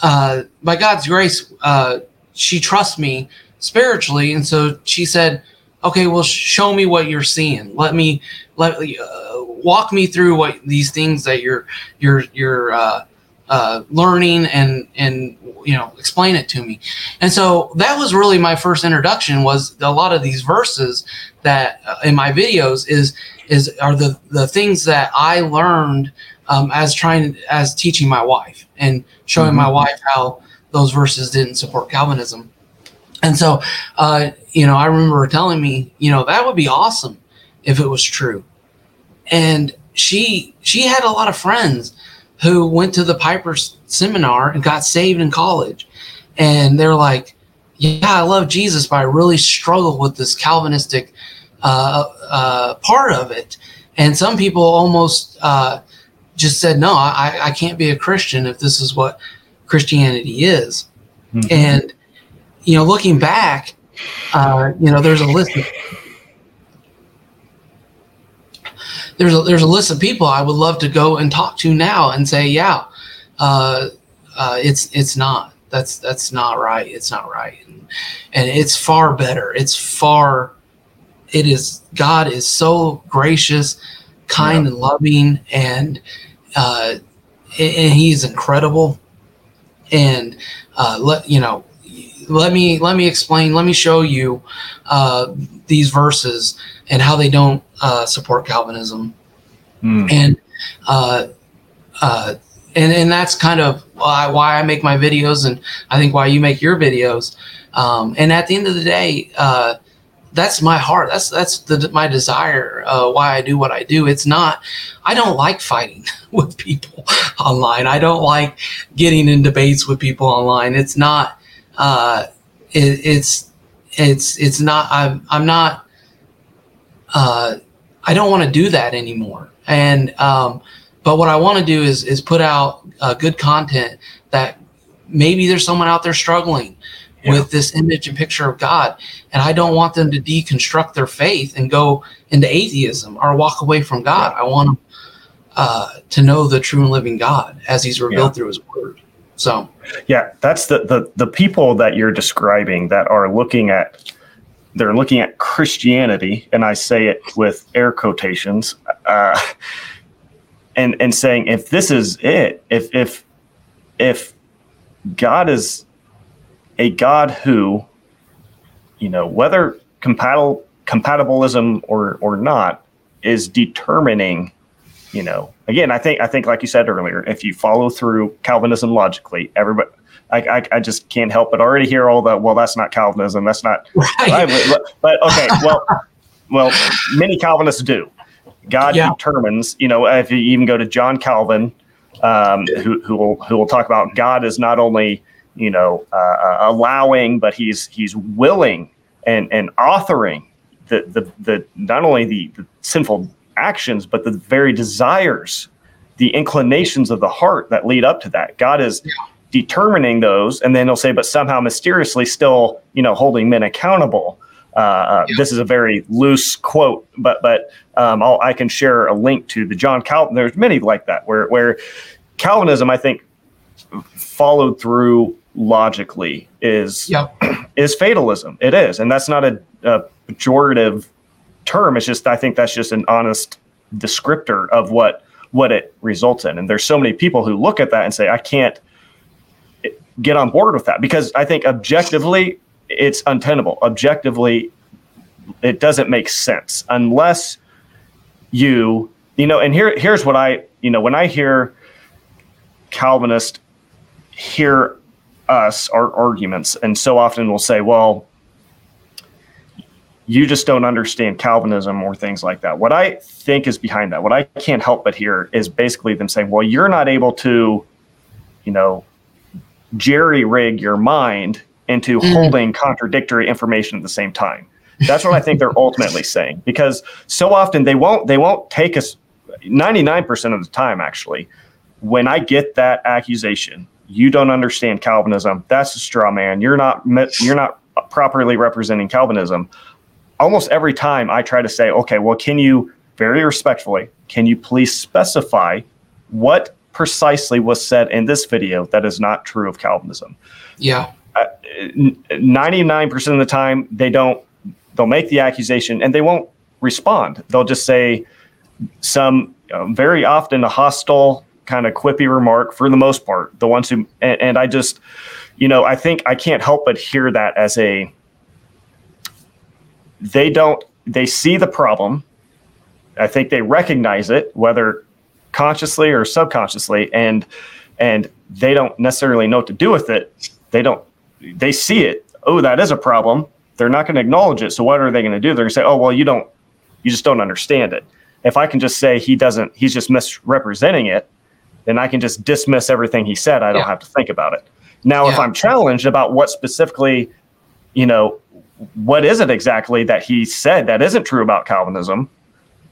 uh, by God's grace, uh, she trusts me spiritually. And so she said, okay, well, show me what you're seeing. Let me, let, uh, walk me through what these things that you're you're you're uh, uh, learning and and you know explain it to me and so that was really my first introduction was a lot of these verses that uh, in my videos is is are the the things that i learned um, as trying as teaching my wife and showing mm-hmm. my wife how those verses didn't support Calvinism. And so, uh, you know, I remember telling me, you know, that would be awesome if it was true. And she she had a lot of friends who went to the Piper's seminar and got saved in college. And they're like, yeah, I love Jesus, but I really struggle with this Calvinistic uh, uh, part of it. And some people almost uh, just said, no, I, I can't be a Christian if this is what Christianity is. Mm-hmm. And, you know, looking back, uh, you know, there's a list of, there's a, there's a list of people I would love to go and talk to now and say, yeah, uh, uh, it's it's not. That's that's not right. It's not right, and, and it's far better. It's far. It is God is so gracious, kind, yeah. and loving, and uh, and He's incredible. And uh, let you know, let me let me explain. Let me show you uh, these verses and how they don't uh, support Calvinism. Mm. And uh, uh, and and that's kind of why, why I make my videos, and I think why you make your videos. Um, and at the end of the day, uh, that's my heart. That's that's the, my desire. Uh, why I do what I do. It's not. I don't like fighting with people online. I don't like getting in debates with people online. It's not. Uh, it, it's it's it's not. I'm I'm not. Uh, I don't want to do that anymore. And um, but what I want to do is is put out uh, good content that maybe there's someone out there struggling yeah. with this image and picture of God, and I don't want them to deconstruct their faith and go into atheism or walk away from God. I want them uh, to know the true and living God as He's revealed yeah. through His Word. So, yeah, that's the the the people that you're describing that are looking at they're looking at Christianity, and I say it with air quotations. Uh, and and saying if this is it, if if if God is a God who, you know, whether compatible compatibilism or or not, is determining, you know, again, I think I think like you said earlier, if you follow through Calvinism logically, everybody I, I, I, just can't help but already hear all the well that's not calvinism that's not right. but, but okay well well many calvinists do God yeah. determines, you know, if you even go to John Calvin, um, who, who will who will talk about God is not only you know uh, uh, allowing, but he's he's willing and and authoring the the, the not only the, the sinful actions, but the very desires, the inclinations of the heart that lead up to that. God is yeah. determining those, and then he'll say, but somehow mysteriously still, you know, holding men accountable. Uh, uh, yeah. This is a very loose quote, but but um, i can share a link to the John Calvin. There's many like that where where Calvinism, I think, followed through logically is yep. is fatalism. It is, and that's not a, a pejorative term. It's just I think that's just an honest descriptor of what what it results in. And there's so many people who look at that and say, I can't get on board with that because I think objectively it's untenable. Objectively, it doesn't make sense unless you, you know, and here here's what I, you know, when I hear Calvinist hear us our arguments, and so often we'll say, well, you just don't understand Calvinism or things like that. What I think is behind that, what I can't help but hear is basically them saying, well, you're not able to, you know, jerry rig your mind into mm. holding contradictory information at the same time. That's what I think they're ultimately saying because so often they won't they won't take us 99% of the time actually when I get that accusation you don't understand Calvinism that's a straw man you're not you're not properly representing Calvinism almost every time I try to say okay well can you very respectfully can you please specify what precisely was said in this video that is not true of Calvinism? Yeah. Uh, 99% of the time they don't they'll make the accusation and they won't respond. They'll just say some uh, very often a hostile kind of quippy remark for the most part. The ones who and, and i just you know i think i can't help but hear that as a they don't they see the problem i think they recognize it whether consciously or subconsciously and and they don't necessarily know what to do with it they don't they see it. Oh, that is a problem. They're not going to acknowledge it. So what are they going to do? They're going to say, "Oh, well, you don't you just don't understand it." If I can just say he doesn't he's just misrepresenting it, then I can just dismiss everything he said. I don't yeah. have to think about it. Now, yeah. if I'm challenged about what specifically, you know, what is it exactly that he said that isn't true about Calvinism?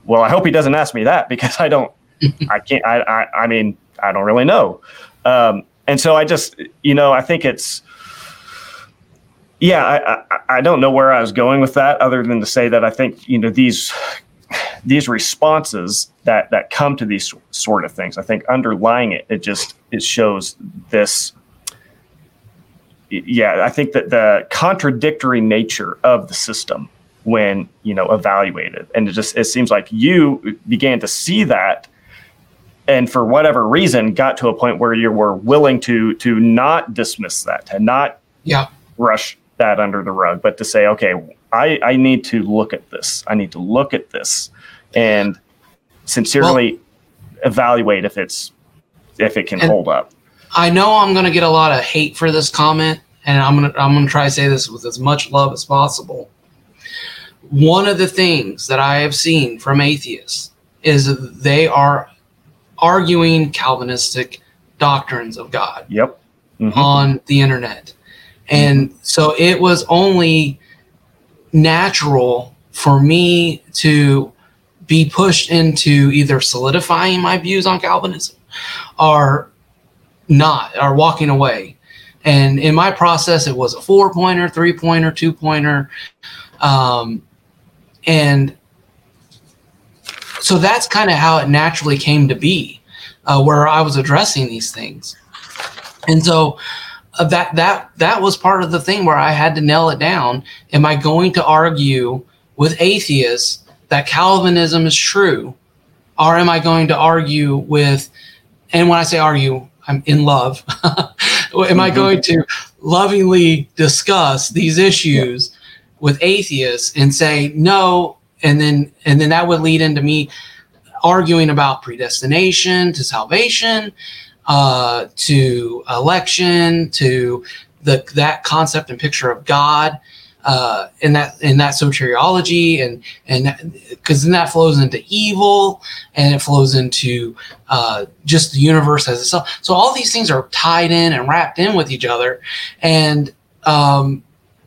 Well, I hope he doesn't ask me that because I don't, I can't, I, I, I mean, I don't really know. Um, and so I just, you know, I think it's, yeah, I, I, I don't know where I was going with that other than to say that I think, you know, these, these responses that, that come to these sort of things, I think underlying it, it just, it shows this, yeah, I think that the contradictory nature of the system when you know evaluated, and it just it seems like you began to see that, and for whatever reason, got to a point where you were willing to to not dismiss that, to not yeah rush that under the rug, but to say, okay, I I need to look at this. I need to look at this, and sincerely well, evaluate if it's if it can hold up. I know I'm going to get a lot of hate for this comment, and I'm going to I'm going to try to say this with as much love as possible. One of the things that I have seen from atheists is they are arguing Calvinistic doctrines of God. Yep. Mm-hmm. On the internet. And so it was only natural for me to be pushed into either solidifying my views on Calvinism or not or walking away. And in my process, it was a four pointer, three pointer, two pointer. Um, and so that's kind of how it naturally came to be, uh, where I was addressing these things. And so uh, that that that was part of the thing where I had to nail it down. Am I going to argue with atheists that Calvinism is true, or am I going to argue with? And when I say argue, I'm in love. Am mm-hmm. I going to lovingly discuss these issues yeah. with atheists and say no, and then and then that would lead into me arguing about predestination to salvation, uh, to election, to the that concept and picture of God uh, in that in that soteriology and and because then that flows into evil and it flows into uh, just the universe as itself. So all these things are tied in and wrapped in with each other, and um,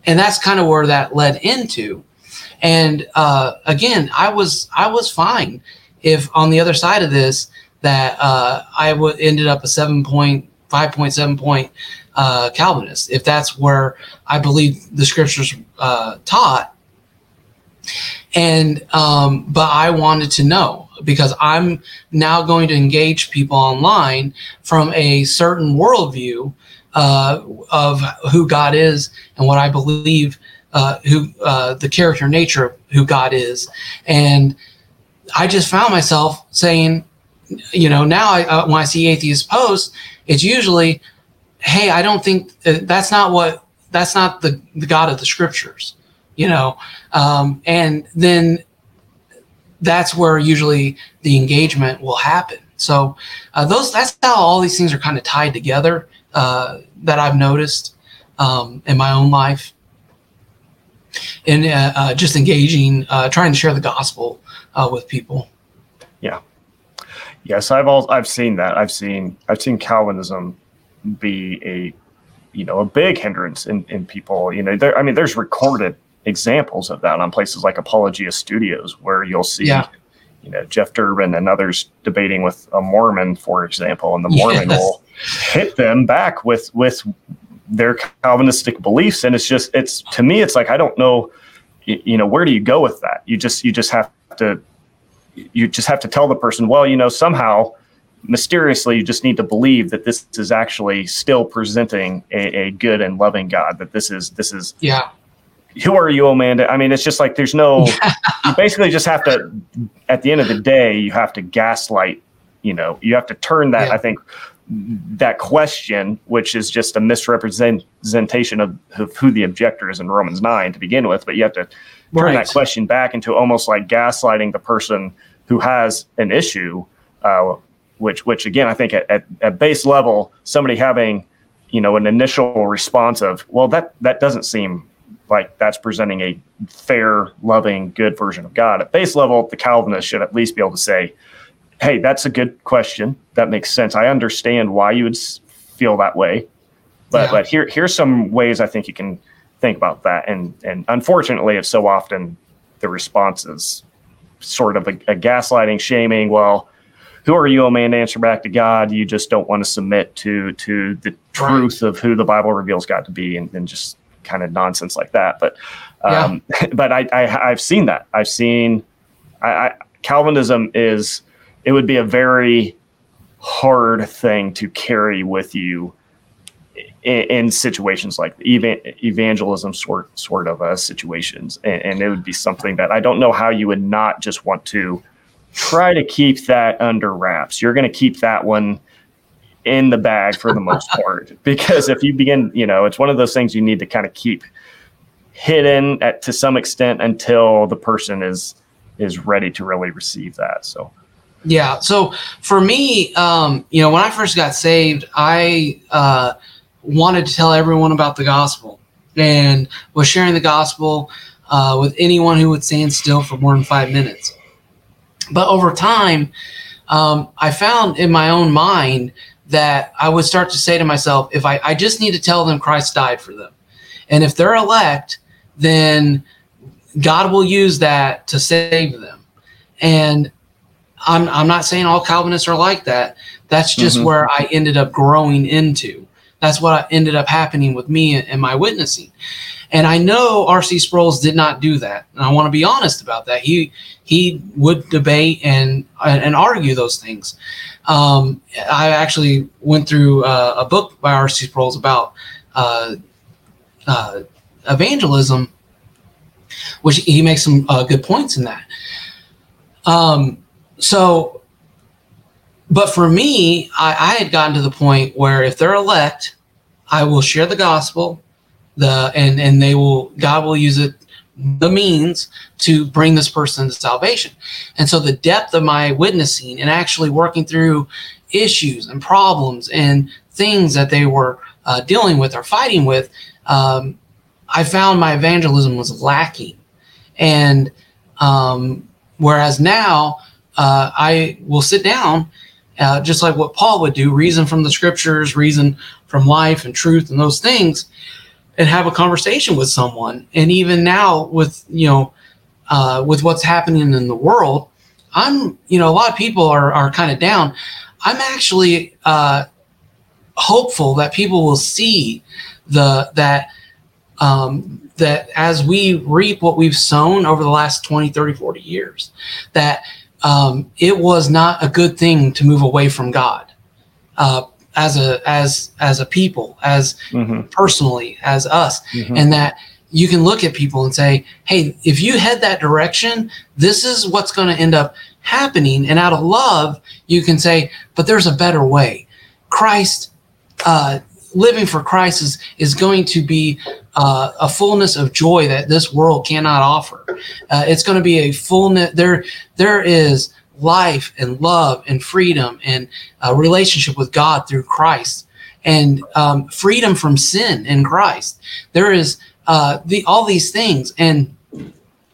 and that's kind of where that led into. And uh, again, I was I was fine if on the other side of this that uh, I would ended up a seven point five point seven point uh, Calvinist, if that's where I believe the scriptures uh, taught. And um, but I wanted to know because I'm now going to engage people online from a certain worldview uh, of who God is and what I believe uh, who uh, the character nature of who God is, and I just found myself saying, you know, now I, uh, when I see atheist posts, it's usually hey, I don't think uh, that's not what that's not the, the God of the scriptures, you know. Um, and then that's where usually the engagement will happen. So uh, those that's how all these things are kind of tied together uh, that I've noticed um, in my own life. And uh, uh just engaging, uh, trying to share the gospel uh, with people. Yeah. Yes, I've all I've seen that. I've seen I've seen Calvinism be a you know a big hindrance in, in people you know there i mean there's recorded examples of that on places like apologia studios where you'll see yeah. you know jeff durbin and others debating with a mormon for example and the mormon yes. will hit them back with with their calvinistic beliefs and it's just it's to me it's like i don't know you, you know where do you go with that you just you just have to you just have to tell the person well you know somehow mysteriously you just need to believe that this is actually still presenting a, a good and loving God. That this is this is yeah. Who are you, Amanda? I mean, it's just like there's no. you basically just have to. At the end of the day, you have to gaslight. You know, you have to turn that. Yeah. I think that question, which is just a misrepresentation of, of, who the objector is in Romans 9 to begin with, but you have to turn right. that question back into almost like gaslighting the person who has an issue uh, which which again I think at, at, at base level somebody having you know an initial response of well that that doesn't seem like that's presenting a fair loving good version of god. At base level the calvinist should at least be able to say hey that's a good question. That makes sense. I understand why you would feel that way. But yeah. but here here's some ways i think you can think about that. And and unfortunately it's so often the response is sort of a, a gaslighting shaming. Well who are you, a man, to answer back to God? You just don't want to submit to to the truth of who the Bible reveals God to be, and, and just kind of nonsense like that. But um, yeah. but I, I have seen that. I've seen I, I, Calvinism is it would be a very hard thing to carry with you in, in situations like evan, evangelism sort sort of uh, situations, and, and, it would be something that I don't know how you would not just want to try to keep that under wraps. You're going to keep that one in the bag for the most part because if you begin, you know, it's one of those things you need to kind of keep hidden at to some extent until the person is is ready to really receive that. So yeah. So for me, um, you know, when I first got saved, I uh, wanted to tell everyone about the gospel and was sharing the gospel uh, with anyone who would stand still for more than five minutes. But over time, um, I found in my own mind that I would start to say to myself, if I, I just need to tell them Christ died for them. And if they're elect, then God will use that to save them. And I'm, I'm not saying all Calvinists are like that. That's just mm-hmm. where I ended up growing into. That's what ended up happening with me and my witnessing. And I know R.C. Sproul did not do that, and I want to be honest about that. He he would debate and and argue those things. Um, I actually went through uh, a book by R.C. Sproul about uh, uh, evangelism, which he makes some uh, good points in that. Um, so, but for me, I, I had gotten to the point where if they're elect, I will share the gospel the and and they will God will use it the means to bring this person to salvation. And so the depth of my witnessing and actually working through issues and problems and things that they were uh, dealing with or fighting with, um, I found my evangelism was lacking. And um, whereas now uh, I will sit down, uh, just like what Paul would do, reason from the scriptures, reason from life and truth and those things and have a conversation with someone. And even now, with you know, uh, with what's happening in the world, I'm you know a lot of people are are kind of down. I'm actually uh, hopeful that people will see the that um, that as we reap what we've sown over the last 20 30 40 years that um, it was not a good thing to move away from god uh, as a as as a people as mm-hmm. personally as us mm-hmm. and that you can look at people and say hey if you head that direction this is what's going to end up happening and out of love you can say but there's a better way christ uh, living for christ is, is going to be uh, a fullness of joy that this world cannot offer uh, it's going to be a fullness there there is life and love and freedom and a relationship with God through Christ and um, freedom from sin in Christ. There is uh, the all these things, and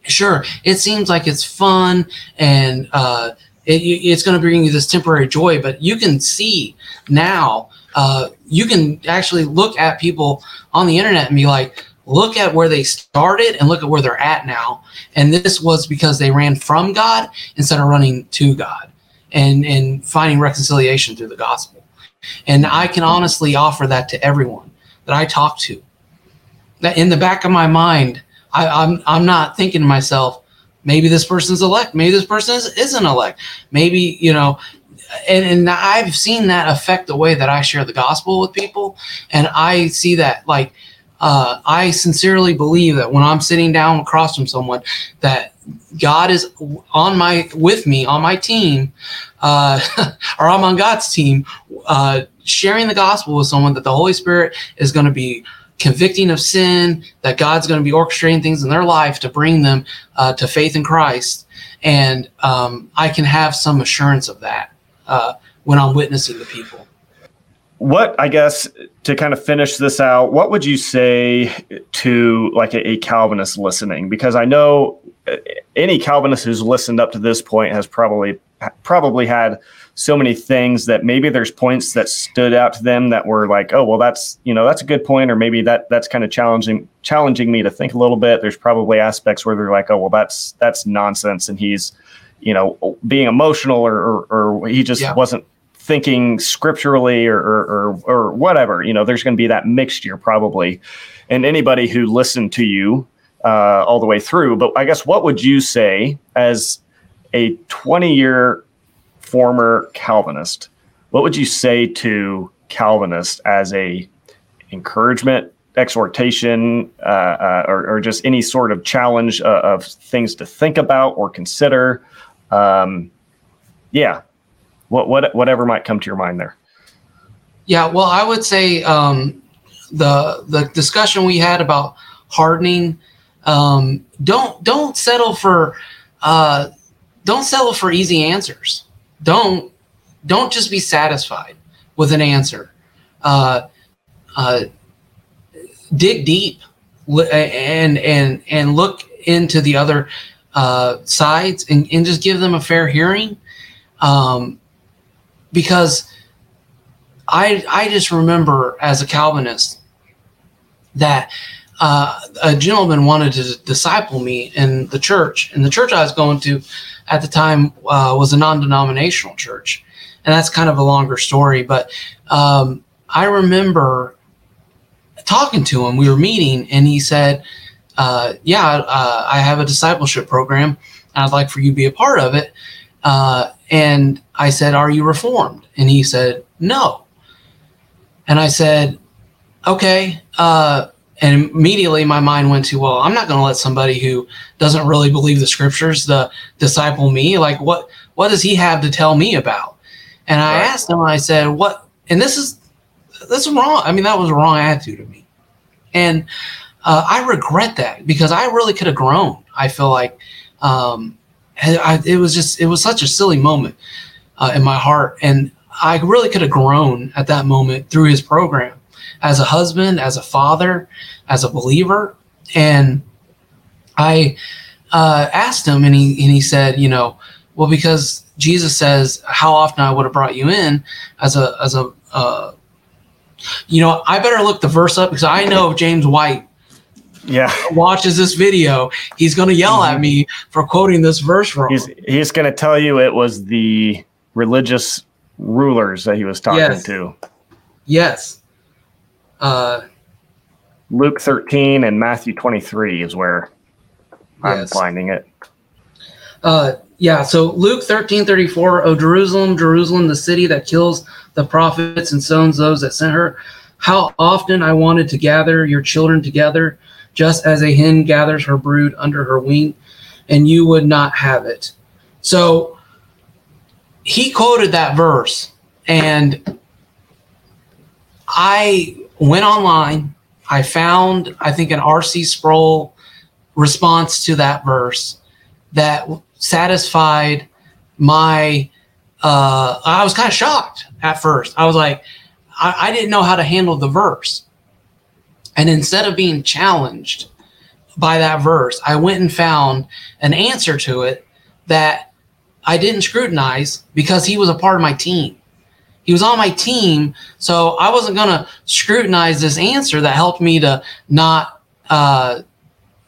sure, it seems like it's fun and uh, it, it's going to bring you this temporary joy, but you can see now. Uh, you can actually look at people on the internet and be like, look at where they started and look at where they're at now. And this was because they ran from God instead of running to God and, and finding reconciliation through the gospel. And I can honestly offer that to everyone that I talk to. That in the back of my mind, I, I'm I'm not thinking to myself, maybe this person's elect, maybe this person is, isn't elect, maybe you know, and, and I've seen that affect the way that I share the gospel with people, and I see that like uh, I sincerely believe that when I'm sitting down across from someone, that God is on my with me on my team, uh, or I'm on God's team, uh, sharing the gospel with someone. That the Holy Spirit is going to be convicting of sin. That God's going to be orchestrating things in their life to bring them uh, to faith in Christ, and um, I can have some assurance of that uh, when I'm witnessing to people. What I guess to kind of finish this out, what would you say to like a, a, Calvinist listening? Because I know uh, any Calvinist who's listened up to this point has probably probably had so many things that maybe there's points that stood out to them that were like, oh well, that's you know that's a good point, or maybe that that's kind of challenging challenging me to think a little bit. There's probably aspects where they're like, oh well, that's that's nonsense, and he's you know being emotional or or, or he just yeah. wasn't thinking scripturally or, or, or, or whatever. You know, there's going to be that mixture probably. And anybody who listened to you uh, all the way through. But I guess what would you say as a 20 year former Calvinist? What would you say to Calvinists as a encouragement, exhortation, uh, uh, or, or, just any sort of challenge uh, of things to think about or consider? Um, yeah, what what whatever might come to your mind there. Yeah, well, I would say um, the the discussion we had about hardening. Um, don't don't settle for uh, don't settle for easy answers. Don't don't just be satisfied with an answer. Uh, uh, dig deep and and and look into the other uh, sides and, and just give them a fair hearing. Um, because I I just remember as a Calvinist that uh, a gentleman wanted to disciple me in the church, and the church I was going to at the time uh, was a non-denominational church, and that's kind of a longer story. But um, I remember talking to him. We were meeting, and he said, uh, "Yeah, uh, I have a discipleship program. I'd like for you to be a part of it." And I said, Are you reformed? And he said, No. And I said, Okay. Uh, and immediately my mind went to, Well, I'm not going to let somebody who doesn't really believe the scriptures the disciple me. Like, what, what does he have to tell me about? And I right. asked him, I said, What? And this is, this is wrong. I mean, that was a wrong attitude of me. And uh, I regret that because I really could have grown. I feel like, um, I, it was just it was such a silly moment uh, in my heart, and I really could have grown at that moment through his program as a husband, as a father, as a believer, and I uh, asked him, and he and he said, you know, well, because Jesus says, how often I would have brought you in as a as a uh, you know, I better look the verse up because I know James White yeah watches this video, he's going to yell mm-hmm. at me for quoting this verse wrong. He's he's going to tell you it was the religious rulers that he was talking yes. to. Yes. Uh, Luke 13 and Matthew 23 is where I'm yes. finding it. Uh, yeah, so Luke 13 34, O Jerusalem, Jerusalem, the city that kills the prophets and stones those that sent her. How often I wanted to gather your children together just as a hen gathers her brood under her wing, and you would not have it. So he quoted that verse, and I went online. I found, I think, an R.C. Sproul response to that verse that satisfied my. Uh, I was kind of shocked at first. I was like, I, I didn't know how to handle the verse. And instead of being challenged by that verse, I went and found an answer to it that I didn't scrutinize because he was a part of my team. He was on my team, so I wasn't going to scrutinize this answer that helped me to not uh,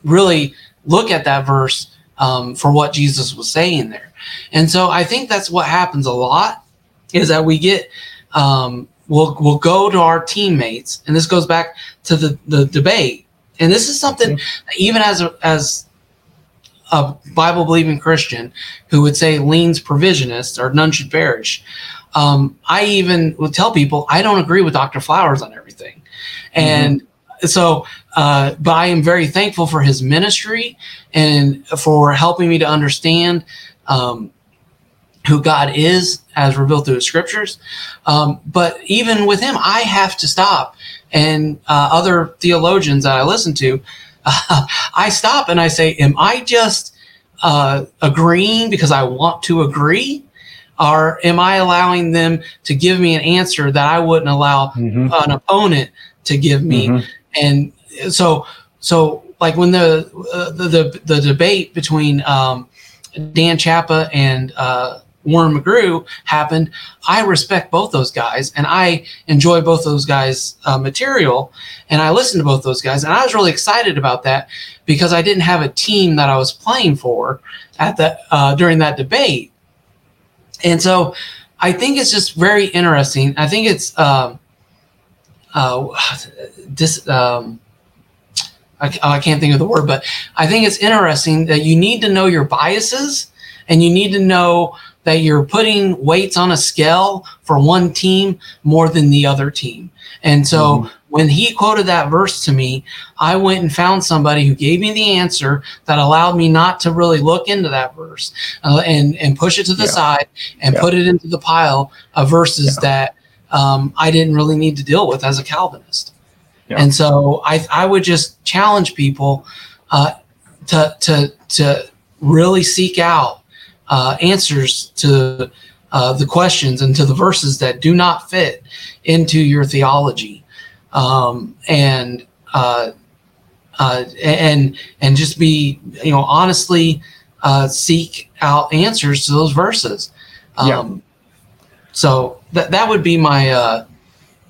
really look at that verse um, for what Jesus was saying there. And so I think that's what happens a lot is that we get um, we'll we'll go to our teammates, and this goes back to the the debate. And this is something mm-hmm. even as a, as a Bible believing Christian who would say leans provisionist or none should perish. Um, I even would tell people I don't agree with Dr. Flowers on everything, and mm-hmm. so uh, but I am very thankful for his ministry and for helping me to understand um, who God is as revealed through the scriptures. Um, but even with him, I have to stop. And uh, other theologians that I listen to, uh, I stop and I say, Am I just uh, agreeing because I want to agree? or am I allowing them to give me an answer that I wouldn't allow Mhm. an opponent to give me? Mhm. And so, so like when the uh, the, the the debate between um, Dan Chapa and uh, Warren McGrew happened, I respect both those guys and I enjoy both those guys' uh, material, and I listened to both those guys, and I was really excited about that because I didn't have a team that I was playing for at that uh, during that debate, and so I think it's just very interesting. I think it's um, uh, this. Um, I, oh, I can't think of the word, but I think it's interesting that you need to know your biases and you need to know that you're putting weights on a scale for one team more than the other team. And so when he quoted that verse to me, I went and found somebody who gave me the answer that allowed me not to really look into that verse uh, and and push it to the Yeah. side and Yeah. put it into the pile of verses that um, I didn't really need to deal with as a Calvinist. Yeah. And so I I would just challenge people uh, to to to really seek out uh, answers to uh, the questions and to the verses that do not fit into your theology, um, and uh, uh, and and just be you know honestly uh, seek out answers to those verses. Yeah. Um, So that that would be my uh,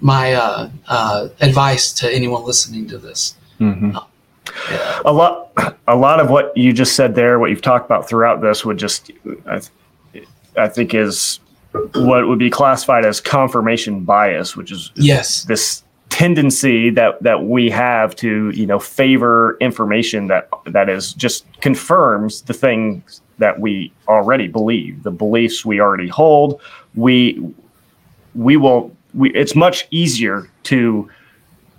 my uh, uh, advice to anyone listening to this. Mhm. Yeah. a lot a lot of what you just said there what you've talked about throughout this would just i, th- I think is what would be classified as confirmation bias which is Yes. this tendency that that we have to you know favor information that that is just confirms the things that we already believe the beliefs we already hold we we will we it's much easier to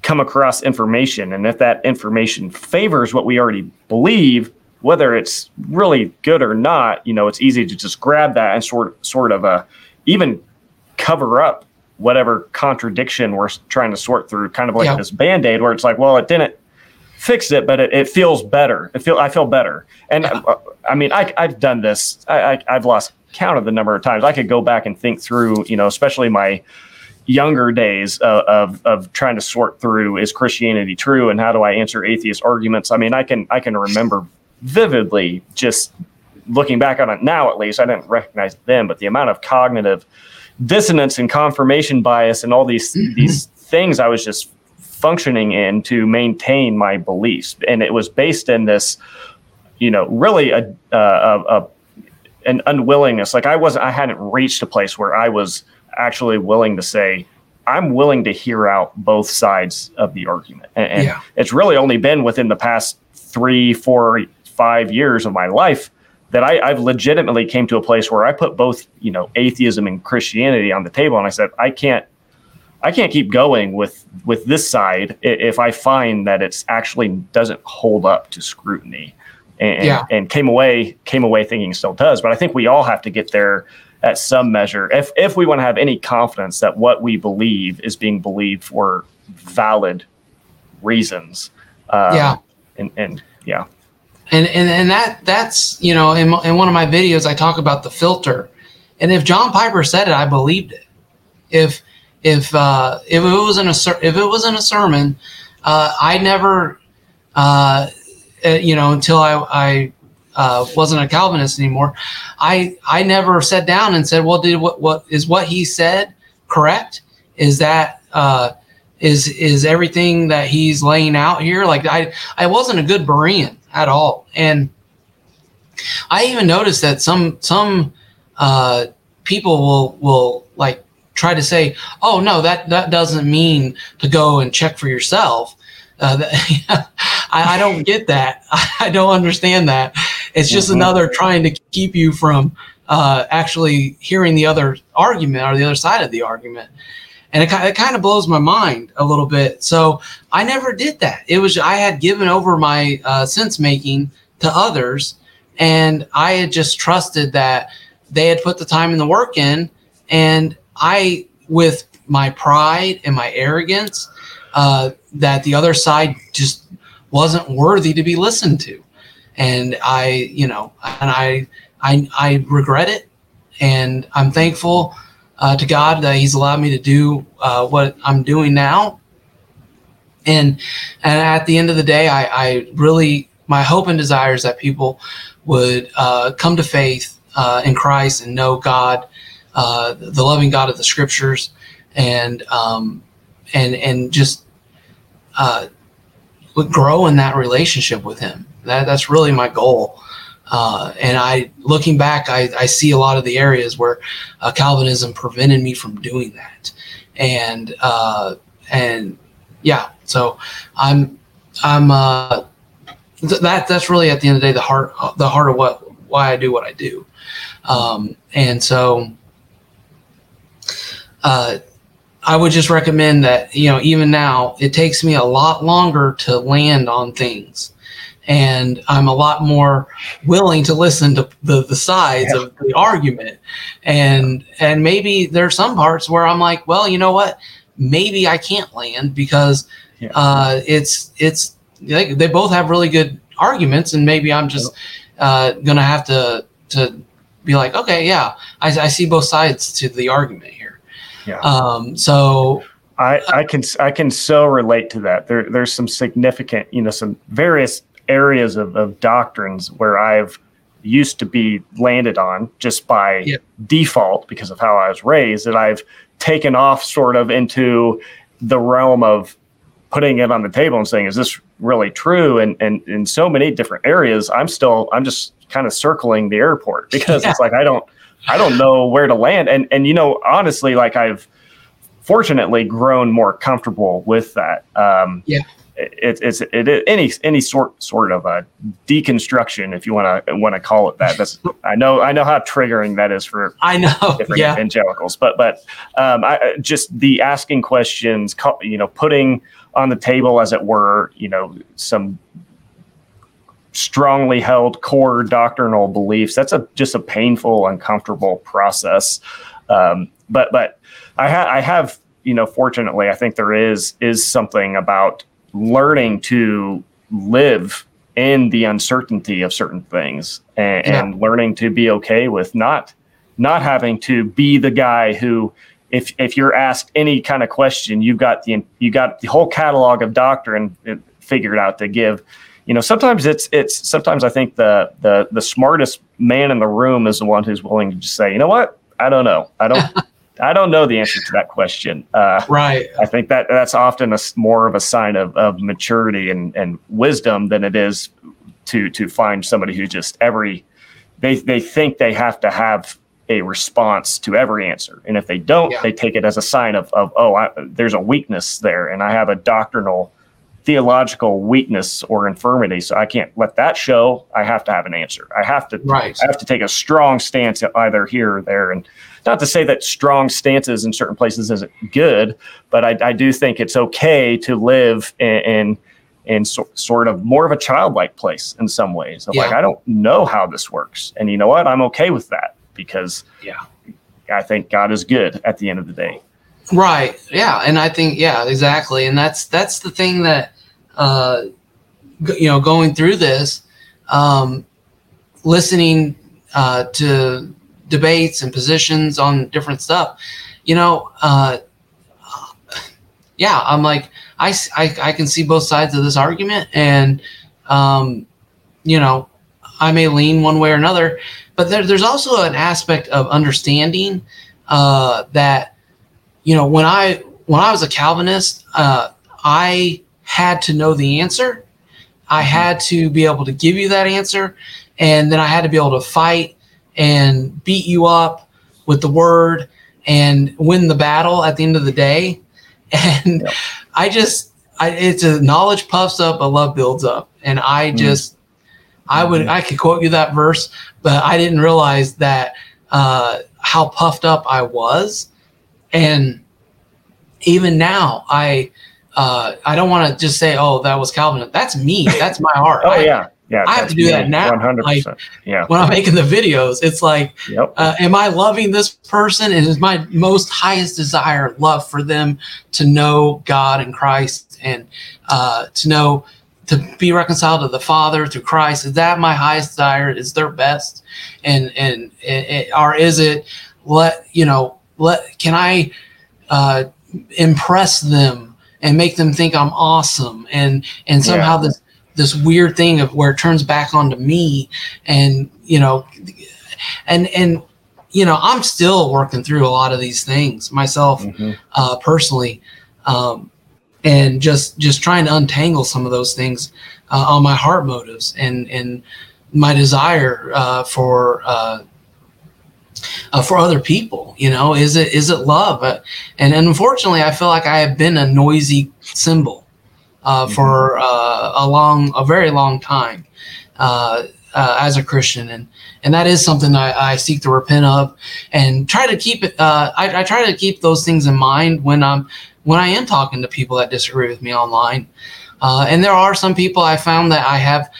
come across information. And if that information favors what we already believe whether it's really good or not you know it's easy to just grab that and sort sort of uh, even cover up whatever contradiction we're trying to sort through kind of like Yeah. this band-aid where it's like well it didn't fix it but it, it feels better. It feel i feel better. And Yeah. uh, i mean I, i've done this. I, I, i've lost count of the number of times. I could go back and think through you know especially my younger days of, of, of trying to sort through is Christianity true and how do I answer atheist arguments. I mean, I can I can remember vividly just looking back on it now at least. I didn't recognize it then, but the amount of cognitive dissonance and confirmation bias and all these these things I was just functioning in to maintain my beliefs, and it was based in this, you know, really a a, a, a an unwillingness. Like I wasn't, I hadn't reached a place where I was actually willing to say, I'm willing to hear out both sides of the argument. And, Yeah. it's really only been within the past three, four, five years of my life that I, I've legitimately came to a place where I put both, you know, atheism and Christianity on the table, and I said, I can't, I can't keep going with with this side if I find that it's actually doesn't hold up to scrutiny. And, Yeah. and came away came away thinking still does. But I think we all have to get there at some measure if if we want to have any confidence that what we believe is being believed for valid reasons. Um, Yeah. And and yeah. and and and that that's you know in, in one of my videos i talk about the filter and if john piper said it i believed it if if uh if it was in a if it was in a sermon uh i never uh uh, you know until i i uh, wasn't a Calvinist anymore. I I never sat down and said, "Well, did what what is what he said correct? Is that uh, is is everything that he's laying out here?" Like I I wasn't a good Berean at all, and I even noticed that some some uh, people will will like try to say, "Oh no, that that doesn't mean to go and check for yourself." Uh, that, I, I don't get that. I don't understand that. It's just Mhm. another trying to keep you from uh, actually hearing the other argument or the other side of the argument. And it, it kind of blows my mind a little bit. So I never did that. It was I had given over my uh, sense making to others, and I had just trusted that they had put the time and the work in, and I, with my pride and my arrogance, uh, that the other side just wasn't worthy to be listened to, and I, you know, and I, I, I regret it, and I'm thankful uh, to God that He's allowed me to do uh, what I'm doing now. And and at the end of the day, I, I really my hope and desire is that people would uh, come to faith uh, in Christ and know God, uh, the loving God of the Scriptures, and um, and and just uh, grow in that relationship with Him. That that's really my goal. Uh, and I, looking back, I, I, see a lot of the areas where uh, Calvinism prevented me from doing that, and uh, and yeah, so I'm I'm uh, th- that that's really at the end of the day the heart the heart of what why I do what I do, um, and so uh, I would just recommend that you know even now it takes me a lot longer to land on things and I'm a lot more willing to listen to the, the sides yeah. of the argument. And and maybe there are some parts where I'm like, well, you know what? Maybe I can't land because yeah. uh, it's it's they, they both have really good arguments, and maybe I'm just uh, gonna have to to be like, okay, yeah, I, I see both sides to the argument here. Yeah. Um, so I, I can I can so relate to that. There there's some significant, you know, some various areas of, of doctrines where I've used to be landed on just by yep. default because of how I was raised that I've taken off sort of into the realm of putting it on the table and saying, is this really true? And and in so many different areas, I'm still I'm just kind of circling the airport because yeah. it's like I don't I don't know where to land. And and you know, honestly, like I've fortunately grown more comfortable with that. Um, yeah it, it's it, any any sort sort of a deconstruction, if you want to want to call it that. That's I know I know how triggering that is for I know different yeah. evangelicals, but but um, I just the asking questions, you know, putting on the table, as it were, you know, some strongly held core doctrinal beliefs. That's a just a painful, uncomfortable process. Um, but but I, ha- I have you know fortunately I think there is is something about learning to live in the uncertainty of certain things and, yeah. and, learning to be okay with not not having to be the guy who if if you're asked any kind of question you've got the you got the whole catalog of doctrine uh, figured out to give. You know sometimes it's it's sometimes i think the the the smartest man in the room is the one who's willing to just say you know what? I don't know. I don't I don't know the answer to that question. Uh, right. I think that that's often a, more of a sign of, of maturity and, and wisdom than it is to to find somebody who just every they they think they have to have a response to every answer, and if they don't, yeah. they take it as a sign of of oh, I, there's a weakness there, and I have a doctrinal theological weakness or infirmity so i can't let that show i have to have an answer i have to right. i have to take a strong stance either here or there and not to say that strong stances in certain places isn't good, but I, I do think it's okay to live in, in, in so, sort of more of a childlike place in some ways. Of yeah. Like, I don't know how this works. And you know what? I'm okay with that because yeah, I think God is good at the end of the day. Right. Yeah. And I think, yeah, exactly. And that's, that's the thing that, uh, you know, going through this, um, listening uh, to debates and positions on different stuff, you know, uh, yeah, I'm like, I, I, I can see both sides of this argument, and um, you know, I may lean one way or another, but there, there's also an aspect of understanding uh, that, you know, when I when I was a Calvinist, uh, I had to know the answer. I mm-hmm. had to be able to give you that answer, and then I had to be able to fight and beat you up with the word and win the battle at the end of the day. And yep. I just, I, it's a knowledge puffs up, a love builds up. And I mm. just, I would, mm-hmm. I could quote you that verse, but I didn't realize that, uh, how puffed up I was. And even now, I, uh, I don't want to just say, "Oh, that was Calvin." That's me. That's my heart. oh yeah, yeah, I have to do that now. One hundred percent. Yeah. When I'm making the videos, it's like, yep. uh, am I loving this person? And is my most highest desire love for them to know God and Christ and uh, to know to be reconciled to the Father through Christ? Is that my highest desire? Is their best? And and, and or is it let you know let can I uh, impress them and make them think I'm awesome and and somehow yeah. this this weird thing of where it turns back onto me and you know and and you know i'm still working through a lot of these things myself mm-hmm. uh, personally um, and just just trying to untangle some of those things uh, on my heart motives and and my desire uh, for uh, uh, for other people you know is it is it love uh, and, and unfortunately i feel like i have been a noisy cymbal uh, mm-hmm. for uh, a long, a very long time uh, uh, as a Christian, and and that is something I, I seek to repent of, and try to keep it. Uh, I, I, try to keep those things in mind when I'm when I am talking to people that disagree with me online. Uh, and there are some people I found that I have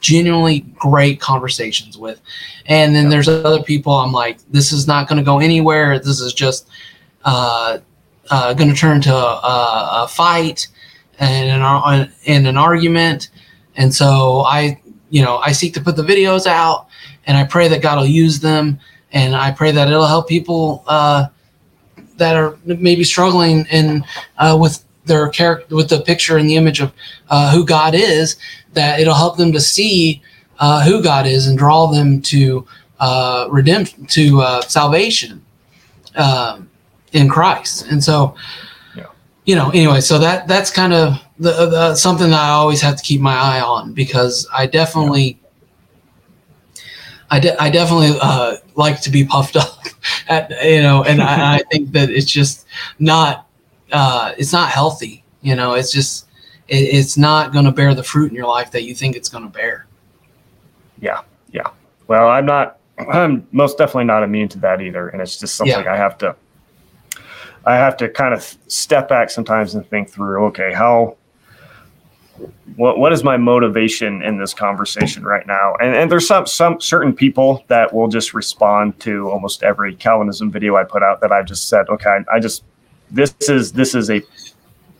genuinely great conversations with, and then there's other people I'm like, this is not going to go anywhere. This is just uh, going to turn to a, a fight and an, in an argument. And so I, you know, I seek to put the videos out and I pray that God will use them. And I pray that it'll help people uh, that are maybe struggling in uh, with their character, with the picture and the image of uh, who God is, that it'll help them to see uh, who God is and draw them to uh, redemption, to uh, salvation um, in Christ. And so, you know, anyway, so that that's kind of the, the, something that I always have to keep my eye on because I definitely, I, de- I definitely uh, like to be puffed up, at you know, and I, I think that it's just not, uh, it's not healthy. You know, it's just, it, it's not going to bear the fruit in your life that you think it's going to bear. Yeah, yeah. Well, I'm not. I'm most definitely not immune to that either, and it's just something yeah. I have to I have to kind of step back sometimes and think through, okay, how what what is my motivation in this conversation right now? And and there's some some certain people that will just respond to almost every Calvinism video I put out that I've just said, okay, I, I just this is this is a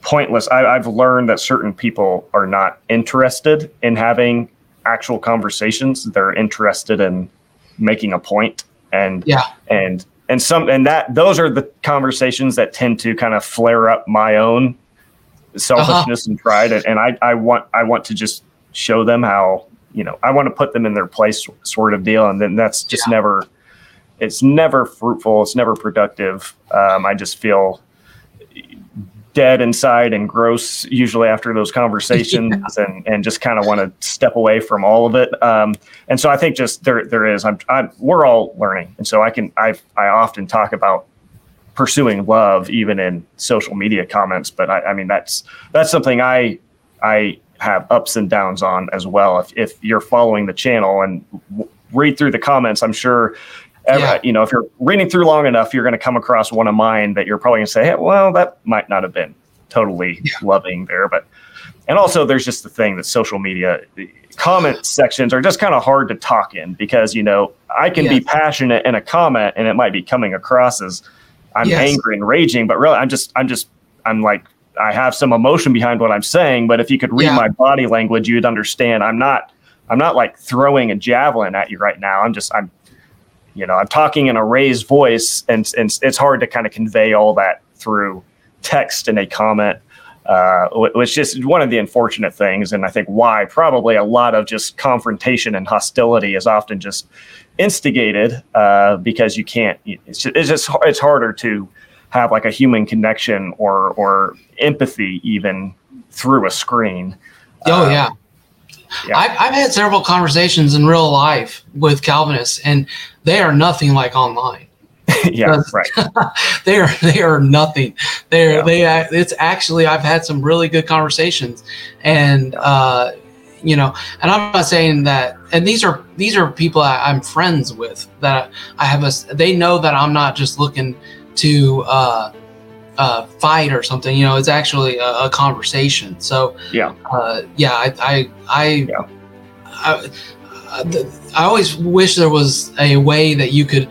pointless. I, I've learned that certain people are not interested in having actual conversations. They're interested in making a point and yeah and and some and that those are the conversations that tend to kind of flare up my own selfishness uh-huh. and pride and, and I, I want i want to just show them how you know i want to put them in their place sort of deal and then that's just yeah. never it's never fruitful it's never productive um, i just feel dead inside and gross usually after those conversations yeah. and, and just kind of want to step away from all of it. Um, and so I think just there, there is, I'm, I'm, we're all learning. And so I can, I, I often talk about pursuing love even in social media comments, but I, I mean, that's, that's something I, I have ups and downs on as well. If, if you're following the channel and w- read through the comments, I'm sure yeah. you know, if you're reading through long enough, you're going to come across one of mine that you're probably going to say, hey, well, that might not have been totally yeah. loving there. But, and also there's just the thing that social media comment sections are just kind of hard to talk in because, you know, I can be passionate in a comment and it might be coming across as I'm yes. angry and raging, but really I'm just, I'm just, I'm like, I have some emotion behind what I'm saying, but if you could read my body language, you'd understand I'm not, I'm not like throwing a javelin at you right now. I'm just, I'm you know, I'm talking in a raised voice, and, and it's hard to kind of convey all that through text in a comment, uh, which is one of the unfortunate things. And I think why probably a lot of just confrontation and hostility is often just instigated uh, because you can't. It's just, it's just it's harder to have like a human connection or or empathy even through a screen. Oh um, yeah. Yeah. I've, I've had several conversations in real life with Calvinists, and they are nothing like online. yeah, right. they are they are nothing. They're yeah. they. It's actually I've had some really good conversations, and uh, you know, and I'm not saying that. And these are these are people I, am friends with that I have a. They know that I'm not just looking to. Uh, uh, fight or something. You know, it's actually a, a conversation. So yeah, uh, yeah, I, I, I, yeah. I, I, I always wish there was a way that you could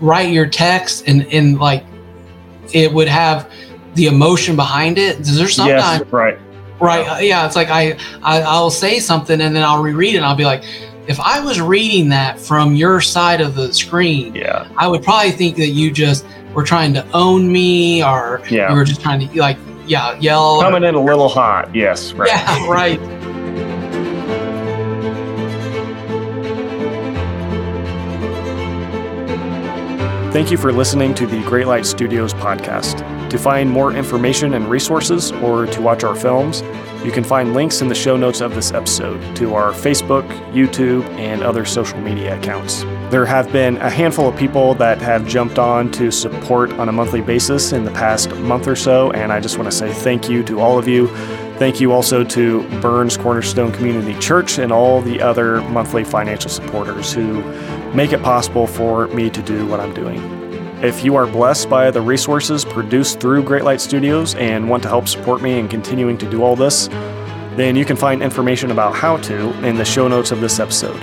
write your text and and like it would have the emotion behind it. There's sometimes yes, right. Right. Yeah. Uh, yeah it's like I, I I'll say something and then I'll reread it and I'll be like, if I was reading that from your side of the screen, yeah, I would probably think that you just were trying to own me or yeah. you were just trying to like yeah yell coming or, in a little hot. Yes. Right. Yeah. Right. Thank you for listening to the Great Light Studios podcast. To find more information and resources or to watch our films, you can find links in the show notes of this episode to our Facebook, YouTube, and other social media accounts. There have been a handful of people that have jumped on to support on a monthly basis in the past month or so, and I just want to say thank you to all of you. Thank you also to Burns Cornerstone Community Church and all the other monthly financial supporters who make it possible for me to do what I'm doing. If you are blessed by the resources produced through Great Light Studios and want to help support me in continuing to do all this, then you can find information about how to in the show notes of this episode.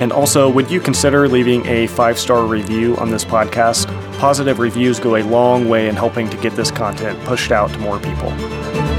And also, would you consider leaving a five star review on this podcast? Positive reviews go a long way in helping to get this content pushed out to more people.